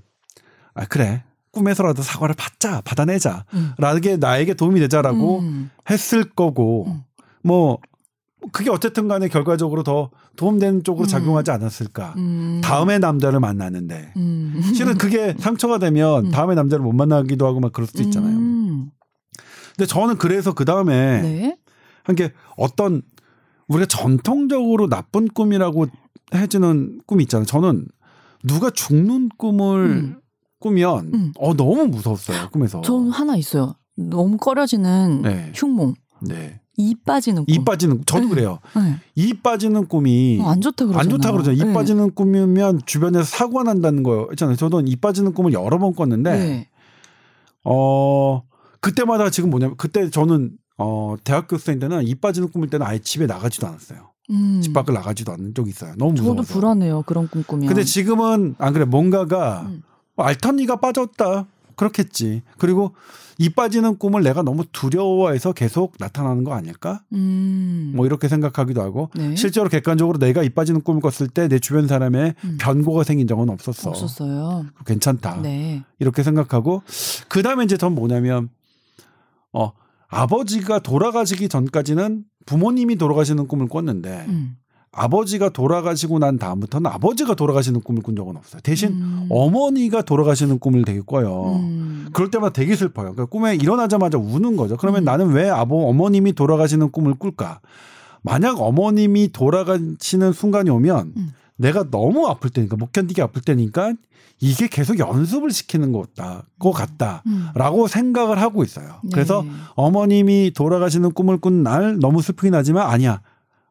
Speaker 2: 아 그래 꿈에서라도 사과를 받자 받아내자
Speaker 1: 음.
Speaker 2: 라게 나에게 도움이 되자라고
Speaker 1: 음.
Speaker 2: 했을 거고
Speaker 1: 음.
Speaker 2: 뭐 그게 어쨌든 간에 결과적으로 더 도움되는 쪽으로
Speaker 1: 음.
Speaker 2: 작용하지 않았을까
Speaker 1: 음.
Speaker 2: 다음에 남자를 만나는데
Speaker 1: 음.
Speaker 2: 실은 그게 상처가 되면
Speaker 1: 음.
Speaker 2: 다음에 남자를 못 만나기도 하고 막 그럴 수도 있잖아요
Speaker 1: 음.
Speaker 2: 근데 저는 그래서 그 다음에
Speaker 1: 네.
Speaker 2: 한게 어떤 우리가 전통적으로 나쁜 꿈이라고 해주는 꿈이 있잖아요. 저는 누가 죽는 꿈을
Speaker 1: 음.
Speaker 2: 꾸면
Speaker 1: 음.
Speaker 2: 어 너무 무서웠어요 꿈에서.
Speaker 1: 전 하나 있어요. 너무 꺼려지는
Speaker 2: 네.
Speaker 1: 흉몽.
Speaker 2: 네.
Speaker 1: 이 빠지는 꿈.
Speaker 2: 이 빠지는 저도
Speaker 1: 네.
Speaker 2: 그래요.
Speaker 1: 네.
Speaker 2: 이 빠지는 꿈이
Speaker 1: 어, 안 좋다 그러잖아요.
Speaker 2: 안 좋다 그러죠. 이
Speaker 1: 네.
Speaker 2: 빠지는 꿈이면 주변에서 사고가 난다는 거 있잖아요. 저도 이 빠지는 꿈을 여러 번 꿨는데
Speaker 1: 네.
Speaker 2: 어 그때마다 지금 뭐냐면 그때 저는 어 대학교생 때는 이 빠지는 꿈일 때는 아예 집에 나가지도 않았어요.
Speaker 1: 음.
Speaker 2: 집 밖을 나가지도 않는 적이 있어요. 너무 무서워서.
Speaker 1: 저도 불안해요. 그런 꿈 꾸면.
Speaker 2: 근데 지금은 안 그래 뭔가가
Speaker 1: 음.
Speaker 2: 알턴니가 빠졌다 그렇겠지 그리고 이 빠지는 꿈을 내가 너무 두려워해서 계속 나타나는 거 아닐까
Speaker 1: 음.
Speaker 2: 뭐 이렇게 생각하기도 하고
Speaker 1: 네.
Speaker 2: 실제로 객관적으로 내가 이 빠지는 꿈을 꿨을 때 내 주변 사람의
Speaker 1: 음.
Speaker 2: 변고가 생긴 적은 없었어
Speaker 1: 없었어요.
Speaker 2: 괜찮다
Speaker 1: 네.
Speaker 2: 이렇게 생각하고 그 다음에 이제 전 뭐냐면 어 아버지가 돌아가시기 전까지는 부모님이 돌아가시는 꿈을 꿨는데
Speaker 1: 음.
Speaker 2: 아버지가 돌아가시고 난 다음부터는 아버지가 돌아가시는 꿈을 꾼 적은 없어요. 대신
Speaker 1: 음.
Speaker 2: 어머니가 돌아가시는 꿈을 되게 꿔요.
Speaker 1: 음.
Speaker 2: 그럴 때마다 되게 슬퍼요. 그러니까 꿈에 일어나자마자 우는 거죠. 그러면
Speaker 1: 음.
Speaker 2: 나는 왜 아버 어머님이 돌아가시는 꿈을 꿀까? 만약 어머님이 돌아가시는 순간이 오면
Speaker 1: 음.
Speaker 2: 내가 너무 아플 때니까 못 견디게 아플 때니까 이게 계속 연습을 시키는 것 같다.
Speaker 1: 음.
Speaker 2: 라고 생각을 하고 있어요.
Speaker 1: 네.
Speaker 2: 그래서 어머님이 돌아가시는 꿈을 꾼 날 너무 슬프긴 하지만 아니야.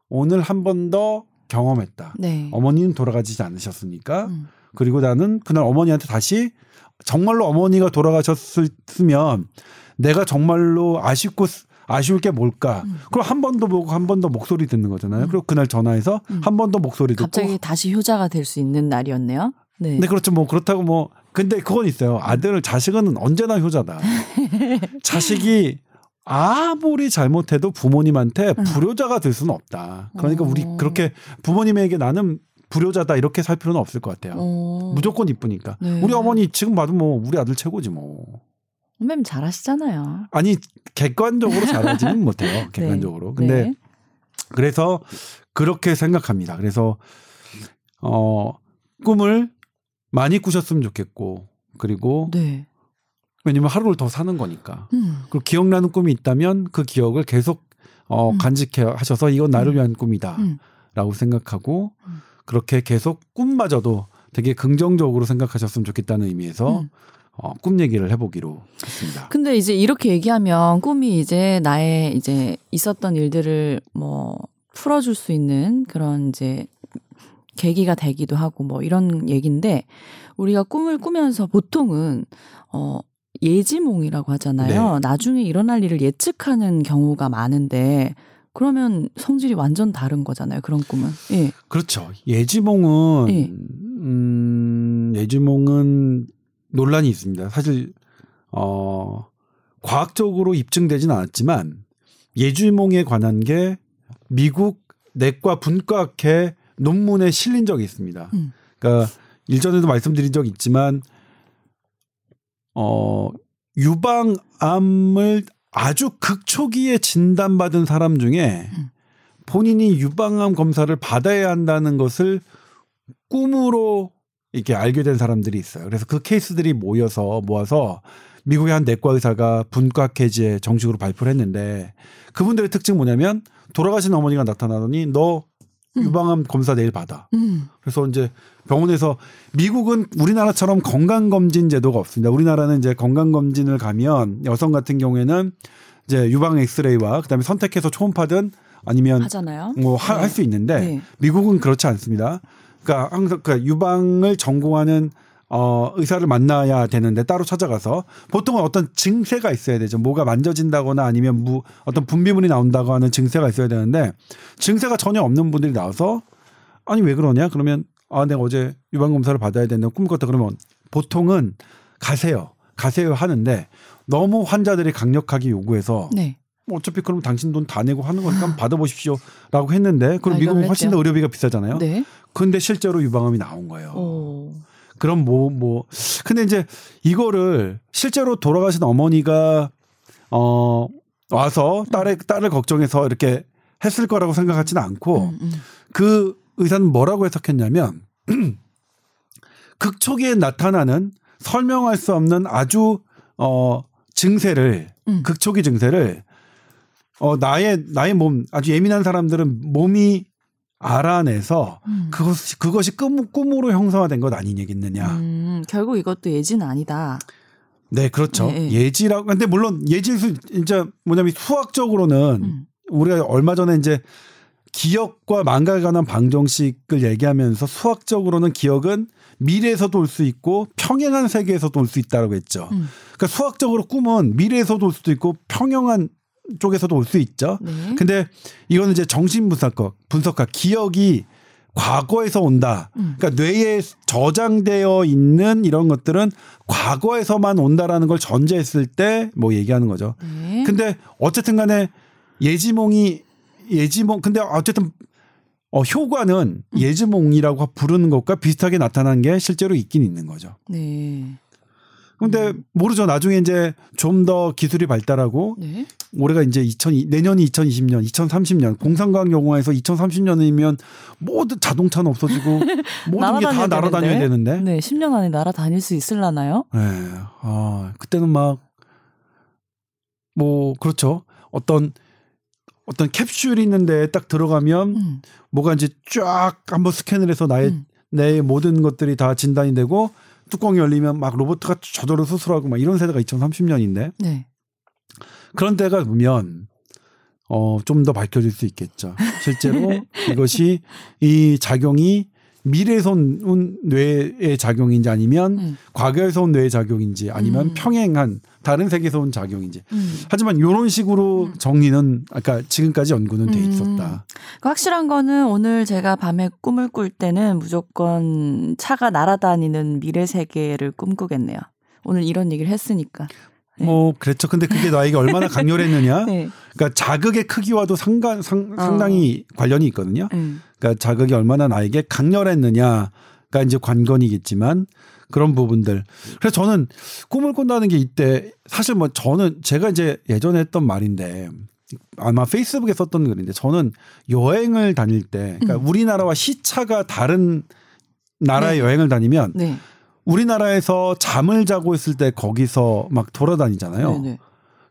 Speaker 2: 오늘 한 번 더 경험했다.
Speaker 1: 네.
Speaker 2: 어머니는 돌아가시지 않으셨으니까.
Speaker 1: 음.
Speaker 2: 그리고 나는 그날 어머니한테 다시 정말로 어머니가 돌아가셨으면 내가 정말로 아쉽고 쓰- 아쉬울 게 뭘까?
Speaker 1: 음.
Speaker 2: 그럼 한 번 더 보고 한 번 더 목소리 듣는 거잖아요.
Speaker 1: 음.
Speaker 2: 그리고 그날 전화해서
Speaker 1: 음.
Speaker 2: 한번 더 목소리 듣고.
Speaker 1: 갑자기 다시 효자가 될 수 있는 날이었네요. 네.
Speaker 2: 네, 그렇죠. 뭐 그렇다고 뭐 근데 그건 있어요. 아들 자식은 언제나 효자다. 자식이 아무리 잘못해도 부모님한테
Speaker 1: 음.
Speaker 2: 불효자가 될 수는 없다. 그러니까 우리
Speaker 1: 어.
Speaker 2: 그렇게 부모님에게 나는 불효자다 이렇게 살 필요는 없을 것 같아요.
Speaker 1: 어.
Speaker 2: 무조건 이쁘니까.
Speaker 1: 네.
Speaker 2: 우리 어머니 지금 봐도 뭐 우리 아들 최고지 뭐.
Speaker 1: 선배님 잘하시잖아요.
Speaker 2: 아니 객관적으로 잘하지는 못해요. 객관적으로. 근데
Speaker 1: 네.
Speaker 2: 그래서 그렇게 생각합니다. 그래서 어 꿈을 많이 꾸셨으면 좋겠고 그리고
Speaker 1: 네.
Speaker 2: 왜냐면 하루를 더 사는 거니까.
Speaker 1: 음.
Speaker 2: 그리고 기억나는 꿈이 있다면 그 기억을 계속 어
Speaker 1: 음.
Speaker 2: 간직해 하셔서 이건 나를
Speaker 1: 음.
Speaker 2: 위한 꿈이다라고
Speaker 1: 음.
Speaker 2: 생각하고
Speaker 1: 음.
Speaker 2: 그렇게 계속 꿈마저도 되게 긍정적으로 생각하셨으면 좋겠다는 의미에서
Speaker 1: 음.
Speaker 2: 어, 꿈 얘기를 해보기로 했습니다.
Speaker 1: 근데 이제 이렇게 얘기하면 꿈이 이제 나의 이제 있었던 일들을 뭐 풀어줄 수 있는 그런 이제 계기가 되기도 하고 뭐 이런 얘기인데 우리가 꿈을 꾸면서 보통은 어 예지몽이라고 하잖아요.
Speaker 2: 네.
Speaker 1: 나중에 일어날 일을 예측하는 경우가 많은데 그러면 성질이 완전 다른 거잖아요. 그런 꿈은. 예.
Speaker 2: 그렇죠. 예지몽은
Speaker 1: 예.
Speaker 2: 음, 예지몽은 논란이 있습니다. 사실 어 과학적으로 입증되진 않았지만 예지몽에 관한 게 미국 내과 분과학회 논문에 실린 적이 있습니다.
Speaker 1: 음.
Speaker 2: 그러니까 일전에도 말씀드린 적 있지만 어 유방암을 아주 극초기에 진단받은 사람 중에
Speaker 1: 음.
Speaker 2: 본인이 유방암 검사를 받아야 한다는 것을 꿈으로 이렇게 알게 된 사람들이 있어요. 그래서 그 케이스들이 모여서 모아서 미국의 한 내과 의사가 분과케지에 정식으로 발표를 했는데 그분들의 특징 뭐냐면 돌아가신 어머니가 나타나더니 너 유방암 검사 내일 받아.
Speaker 3: 음.
Speaker 2: 그래서 이제 병원에서 미국은 우리나라처럼 건강검진 제도가 없습니다. 우리나라는 이제 건강검진을 가면 여성 같은 경우에는 이제 유방 엑스레이와 그다음에 선택해서 초음파든 아니면
Speaker 3: 하잖아요.
Speaker 2: 뭐 할수 있는데
Speaker 3: 네.
Speaker 2: 미국은 그렇지 않습니다. 그러니까 항상 그 유방을 전공하는 어 의사를 만나야 되는데 따로 찾아가서 보통은 어떤 증세가 있어야 되죠. 뭐가 만져진다거나 아니면 무 어떤 분비물이 나온다고 하는 증세가 있어야 되는데 증세가 전혀 없는 분들이 나와서 아니 왜 그러냐? 그러면 아 내가 어제 유방 검사를 받아야 된다 꿈 꿨다 그러면 보통은 가세요. 가세요 하는데 너무 환자들이 강력하게 요구해서
Speaker 3: 네.
Speaker 2: 뭐 어차피 그럼 당신 돈 다 내고 하는 거니까 받아보십시오라고 했는데 그럼 미국은 훨씬. 더 의료비가 비싸잖아요.
Speaker 3: 네.
Speaker 2: 근데 실제로 유방암이 나온 거예요.
Speaker 3: 오.
Speaker 2: 그럼 뭐 뭐 근데 이제 이거를 실제로 돌아가신 어머니가 어 와서 딸의 딸을 걱정해서 이렇게 했을 거라고 생각하지는 않고
Speaker 3: 음, 음.
Speaker 2: 그 의사는 뭐라고 해석했냐면 극초기에 나타나는 설명할 수 없는 아주 어 증세를
Speaker 3: 음.
Speaker 2: 극초기 증세를 어 나의 나의 몸 아주 예민한 사람들은 몸이 알아내서
Speaker 3: 음.
Speaker 2: 그것 그것이 꿈, 꿈으로 형성화된 것 아니겠느냐.
Speaker 3: 음, 결국 이것도 예지는 아니다.
Speaker 2: 네, 그렇죠.
Speaker 3: 네, 네.
Speaker 2: 예지라고 근데 물론 예지수 이제 뭐냐면 수학적으로는
Speaker 3: 음.
Speaker 2: 우리가 얼마 전에 이제 기억과 망각에 관한 방정식을 얘기하면서 수학적으로는 기억은 미래에서도 올 수 있고 평행한 세계에서도 올 수 있다라고 했죠.
Speaker 3: 음.
Speaker 2: 그러니까 수학적으로 꿈은 미래에서도 올 수도 있고 평행한 쪽에서도 올 수 있죠.
Speaker 3: 네.
Speaker 2: 근데 이거는 이제 정신 분석학, 분석학 기억이 과거에서 온다.
Speaker 3: 음.
Speaker 2: 그러니까 뇌에 저장되어 있는 이런 것들은 과거에서만 온다라는 걸 전제했을 때 뭐 얘기하는 거죠.
Speaker 3: 네.
Speaker 2: 근데 어쨌든 간에 예지몽이 예지몽 근데 어쨌든 어 효과는
Speaker 3: 음.
Speaker 2: 예지몽이라고 부르는 것과 비슷하게 나타난 게 실제로 있긴 있는 거죠.
Speaker 3: 네.
Speaker 2: 근데
Speaker 3: 음.
Speaker 2: 모르죠. 나중에 이제 좀 더 기술이 발달하고
Speaker 3: 네.
Speaker 2: 올해가 이제 2000 내년이 2020년, 2030년 공상과학 연구원에서 2030년이면 모든 자동차는 없어지고 모든 게다
Speaker 3: 날아다녀야
Speaker 2: 날아다녀야 되는데.
Speaker 3: 네. 10년 안에 날아다닐 수 있을라나요?
Speaker 2: 네. 아, 그때는 막, 뭐, 그렇죠. 어떤, 어떤 캡슐이 있는데 딱 들어가면
Speaker 3: 음.
Speaker 2: 뭐가 이제 쫙 한번 스캔을 해서 나의,
Speaker 3: 음.
Speaker 2: 내 모든 것들이 다 진단이 되고 뚜껑이 열리면 막 로봇가 저절로 수술하고 막 이런 세대가 2030년인데
Speaker 3: 네.
Speaker 2: 그런 때가 보면 어, 좀 더 밝혀질 수 있겠죠. 실제로 이것이 이 작용이 미래에서 온 뇌의 작용인지 아니면
Speaker 3: 음.
Speaker 2: 과거에서 온 뇌의 작용인지 아니면
Speaker 3: 음.
Speaker 2: 평행한 다른 세계에서 온 작용인지.
Speaker 3: 음.
Speaker 2: 하지만 이런 식으로
Speaker 3: 음.
Speaker 2: 정리는 아까 지금까지 연구는 돼
Speaker 3: 음.
Speaker 2: 있었다.
Speaker 3: 그 확실한 거는 오늘 제가 밤에 꿈을 꿀 때는 무조건 차가 날아다니는 미래 세계를 꿈꾸겠네요. 오늘 이런 얘기를 했으니까. 네.
Speaker 2: 뭐 그랬죠. 근데 그게 나에게 얼마나 강렬했느냐?
Speaker 3: 네.
Speaker 2: 그러니까 자극의 크기와도 상관, 상, 상당히 관련이 있거든요.
Speaker 3: 음.
Speaker 2: 그러니까 자극이 얼마나 나에게 강렬했느냐 가 이제 관건이겠지만 그런 부분들. 그래서 저는 꿈을 꾼다는 게 이때 사실 뭐 저는 제가 이제 예전에 했던 말인데 아마 페이스북에 썼던 글인데 저는 여행을 다닐 때 그러니까
Speaker 3: 음.
Speaker 2: 우리나라와 시차가 다른 나라의
Speaker 3: 네.
Speaker 2: 여행을 다니면
Speaker 3: 네.
Speaker 2: 우리나라에서 잠을 자고 있을 때 거기서 막 돌아다니잖아요.
Speaker 3: 네네.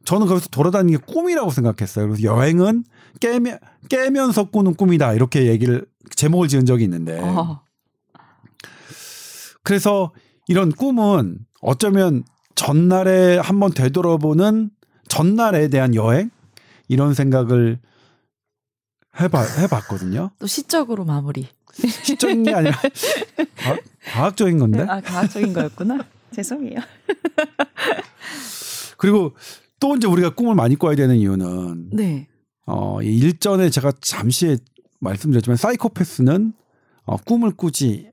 Speaker 2: 저는 거기서 돌아다니는 게 꿈이라고 생각했어요. 그래서 여행은 깨면, 깨면서 꾸는 꿈이다. 이렇게 얘기를, 제목을 지은 적이 있는데.
Speaker 3: 아,
Speaker 2: 그래서 이런 꿈은 어쩌면 전날에 한번 되돌아보는 전날에 대한 여행? 이런 생각을 해봐, 해봤거든요.
Speaker 3: 또 시적으로 마무리.
Speaker 2: 시적인 게 아니라 과, 과학적인 건데.
Speaker 3: 아, 과학적인 거였구나. 죄송해요.
Speaker 2: 그리고 또 이제 우리가 꿈을 많이 꿔야 되는 이유는
Speaker 3: 네.
Speaker 2: 어, 이 일전에 제가 잠시 말씀드렸지만 사이코패스는 어, 꿈을 꾸지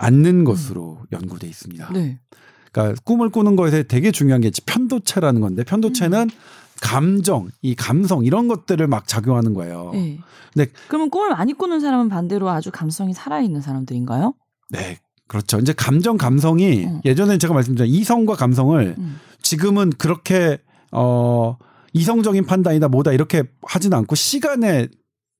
Speaker 2: 않는 것으로 연구돼 있습니다.
Speaker 3: 네.
Speaker 2: 그러니까 꿈을 꾸는 것에 되게 중요한 게 편도체라는 건데 편도체는 감정, 이 감성 이런 것들을 막 작용하는 거예요.
Speaker 3: 네.
Speaker 2: 근데-
Speaker 3: 그러면 꿈을 많이 꾸는 사람은 반대로 아주 감성이 살아 있는 사람들인가요?
Speaker 2: 네. 그렇죠. 이제 감정, 감성이
Speaker 3: 음.
Speaker 2: 예전에 제가 말씀드린 이성과 감성을
Speaker 3: 음.
Speaker 2: 지금은 그렇게 어 이성적인 판단이다 뭐다 이렇게 하지는 않고 시간에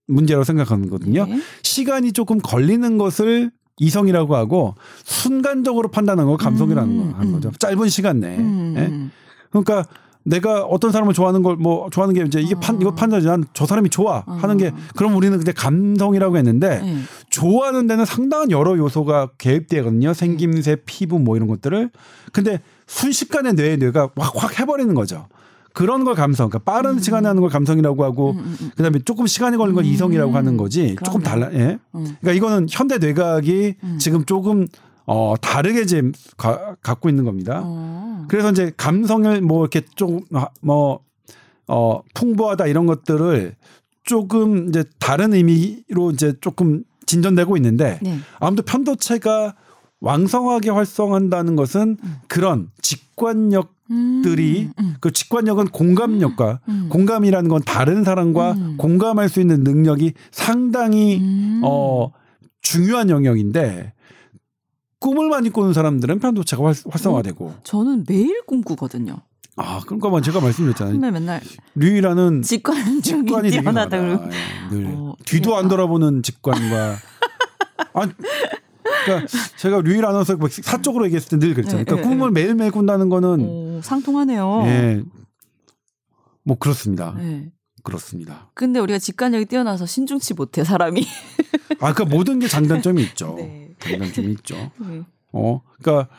Speaker 2: 문제라고 생각하거든요.
Speaker 1: 네.
Speaker 2: 시간이 조금 걸리는 것을 이성이라고 하고 순간적으로 판단하는 걸 감성이라는
Speaker 1: 음,
Speaker 2: 거 하는
Speaker 1: 음.
Speaker 2: 거죠. 짧은 시간 내에.
Speaker 1: 음,
Speaker 2: 예?
Speaker 1: 음.
Speaker 2: 그러니까 내가 어떤 사람을 좋아하는 걸 뭐 좋아하는 게 이제 이게 판 이거 판단이지 난저 사람이 좋아 하는 게 그럼 우리는 그때 감성이라고 했는데
Speaker 1: 네.
Speaker 2: 좋아하는 데는 상당한 여러 요소가 개입되거든요. 생김새, 피부 뭐 이런 것들을. 근데 순식간에 뇌에 뇌가 확확 해버리는 거죠. 그런 걸 감성. 그러니까 빠른
Speaker 1: 음.
Speaker 2: 시간에 하는 걸 감성이라고 하고 그다음에 조금 시간이 걸리는 걸 이성이라고 하는 거지. 조금
Speaker 1: 그러네.
Speaker 2: 달라. 예.
Speaker 1: 음.
Speaker 2: 그러니까 이거는 현대 뇌과학이 지금 조금 어 다르게 지금 가- 갖고 있는 겁니다.
Speaker 1: 어.
Speaker 2: 그래서 이제 감성을 뭐 이렇게 좀뭐 어, 풍부하다 이런 것들을 조금 이제 다른 의미로 이제 조금 진전되고 있는데
Speaker 1: 네.
Speaker 2: 아무튼 편도체가 왕성하게 활성한다는 것은 그런 직관력 들이
Speaker 1: 음,
Speaker 2: 그 직관력은 공감력과
Speaker 1: 음.
Speaker 2: 공감이라는 건 다른 사람과
Speaker 1: 음.
Speaker 2: 공감할 수 있는 능력이 상당히
Speaker 1: 음.
Speaker 2: 어 중요한 영역인데 꿈을 많이 꾸는 사람들은 편도체가 활, 활성화되고
Speaker 1: 저는 매일 꿈꾸거든요.
Speaker 2: 아 그러니까 제가 말씀드렸잖아요.
Speaker 1: 선배 맨날
Speaker 2: 류이라는
Speaker 1: 직관력이
Speaker 2: 직관이
Speaker 1: 뛰어나다
Speaker 2: 예, 늘
Speaker 1: 어,
Speaker 2: 뒤도 안
Speaker 1: 아.
Speaker 2: 돌아보는 직관과 아 그러니까 제가 류일 아나운서 뭐 사적으로 얘기했을 때 늘 그랬잖아요.
Speaker 1: 네,
Speaker 2: 그러니까
Speaker 1: 네,
Speaker 2: 꿈을 매일매일 꾼다는 거는
Speaker 1: 오, 상통하네요.
Speaker 2: 예. 뭐 그렇습니다.
Speaker 1: 네.
Speaker 2: 그렇습니다.
Speaker 1: 근데 우리가 직관력이 뛰어나서 신중치 못해 사람이.
Speaker 2: 아, 그러니까 모든 게 장단점이 있죠.
Speaker 1: 네.
Speaker 2: 장단점이 있죠.
Speaker 1: 네.
Speaker 2: 어, 그러니까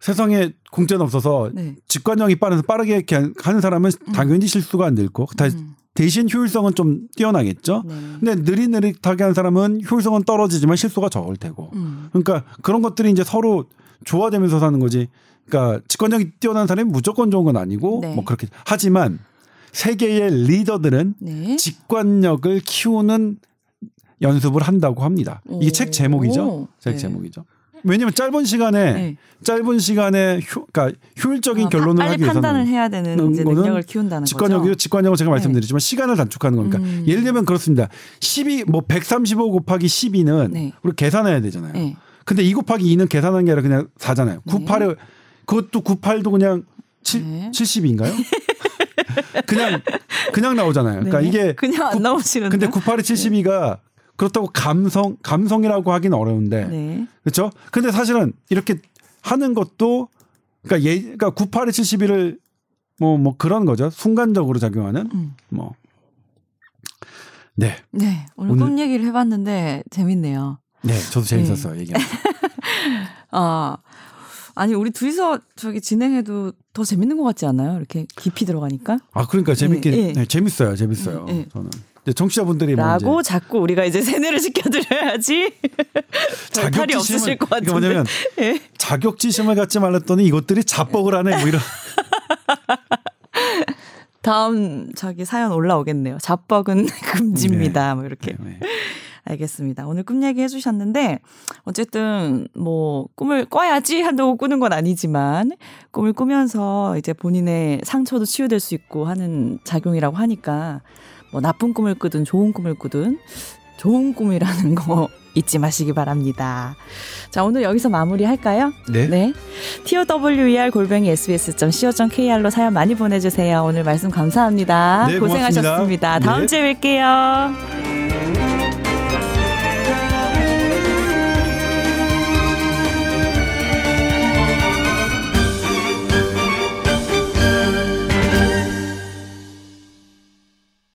Speaker 2: 세상에 공짜는 없어서
Speaker 1: 네.
Speaker 2: 직관력이 빠르서 빠르게 하는 사람은 당연히 실수가 안될 거. 다-
Speaker 1: 음.
Speaker 2: 대신 효율성은 좀 뛰어나겠죠.
Speaker 1: 네.
Speaker 2: 근데 느릿느릿하게 하는 사람은 효율성은 떨어지지만 실수가 적을 테고.
Speaker 1: 음.
Speaker 2: 그러니까 그런 것들이 이제 서로 조화되면서 사는 거지. 그러니까 직관력이 뛰어난 사람이 무조건 좋은 건 아니고
Speaker 1: 네.
Speaker 2: 뭐 그렇게 하지만 세계의 리더들은
Speaker 1: 네.
Speaker 2: 직관력을 키우는 연습을 한다고 합니다. 이게
Speaker 1: 오.
Speaker 2: 책 제목이죠. 책
Speaker 1: 네.
Speaker 2: 제목이죠. 왜냐면 짧은 시간에
Speaker 1: 네.
Speaker 2: 짧은 시간에 효, 그러니까 효율적인
Speaker 1: 아,
Speaker 2: 결론을
Speaker 1: 빨리
Speaker 2: 하기 위해서는
Speaker 1: 판단을 해야 되는 능력을 키운다는
Speaker 2: 직관력이
Speaker 1: 거죠.
Speaker 2: 직관력은 제가
Speaker 1: 네.
Speaker 2: 말씀드렸지만 시간을 단축하는 거니까
Speaker 1: 음.
Speaker 2: 예를 들면 그렇습니다. 12 뭐 135 곱하기 12는
Speaker 1: 네.
Speaker 2: 우리 계산해야 되잖아요.
Speaker 1: 네.
Speaker 2: 근데 2 곱하기 2는 계산하는 게 아니라 그냥 4잖아요. 98에 그것도 98도 그냥 7,
Speaker 1: 네.
Speaker 2: 70인가요? 그냥 그냥 나오잖아요. 그러니까
Speaker 1: 네.
Speaker 2: 이게
Speaker 1: 그냥 안 나오시는데.
Speaker 2: 근데 98에 72가 그렇다고 감성 감성이라고 하긴 어려운데
Speaker 1: 네.
Speaker 2: 그렇죠? 근데 사실은 이렇게 하는 것도 그러니까 예 그러니까 98에 71을 뭐뭐 그런 거죠. 순간적으로 작용하는
Speaker 1: 음.
Speaker 2: 뭐 네.
Speaker 1: 네. 오늘,
Speaker 2: 오늘-
Speaker 1: 꿈 얘기를 해 봤는데 재밌네요.
Speaker 2: 네, 저도 재밌었어요. 얘기하면.
Speaker 1: 아. 아니 우리 둘이서 저기 진행해도 더 재밌는 것 같지 않아요? 이렇게 깊이 들어가니까.
Speaker 2: 아, 그러니까 재밌게
Speaker 1: 예, 예.
Speaker 2: 네, 재밌어요. 재밌어요.
Speaker 1: 예, 예.
Speaker 2: 저는. 근데 청취자분들이 뭐
Speaker 1: 라고
Speaker 2: 이제
Speaker 1: 자꾸 우리가 이제 세뇌를 시켜드려야지 별 탈이 없으실 것 같은데.
Speaker 2: 뭐냐면
Speaker 1: 예.
Speaker 2: 자격지심을 갖지 말랬더니 이것들이 자뻑을 하네 뭐 이런
Speaker 1: 다음 저기 사연 올라오겠네요. 잡벅은 금지입니다. 뭐 이렇게.
Speaker 2: 네, 네.
Speaker 1: 알겠습니다. 오늘 꿈 얘기 해주셨는데, 어쨌든, 뭐, 꿈을 꿔야지 한다고 꾸는 건 아니지만, 꿈을 꾸면서 이제 본인의 상처도 치유될 수 있고 하는 작용이라고 하니까, 뭐, 나쁜 꿈을 꾸든 좋은 꿈을 꾸든, 좋은 꿈이라는 거 잊지 마시기 바랍니다. 자, 오늘 여기서 마무리 할까요?
Speaker 2: 네.
Speaker 1: 네. TOWER 골뱅이 sbs.co.kr로 사연 많이 보내주세요. 오늘 말씀 감사합니다.
Speaker 2: 네,
Speaker 1: 고생하셨습니다.
Speaker 2: 고맙습니다.
Speaker 1: 다음
Speaker 2: 네.
Speaker 1: 주에 뵐게요.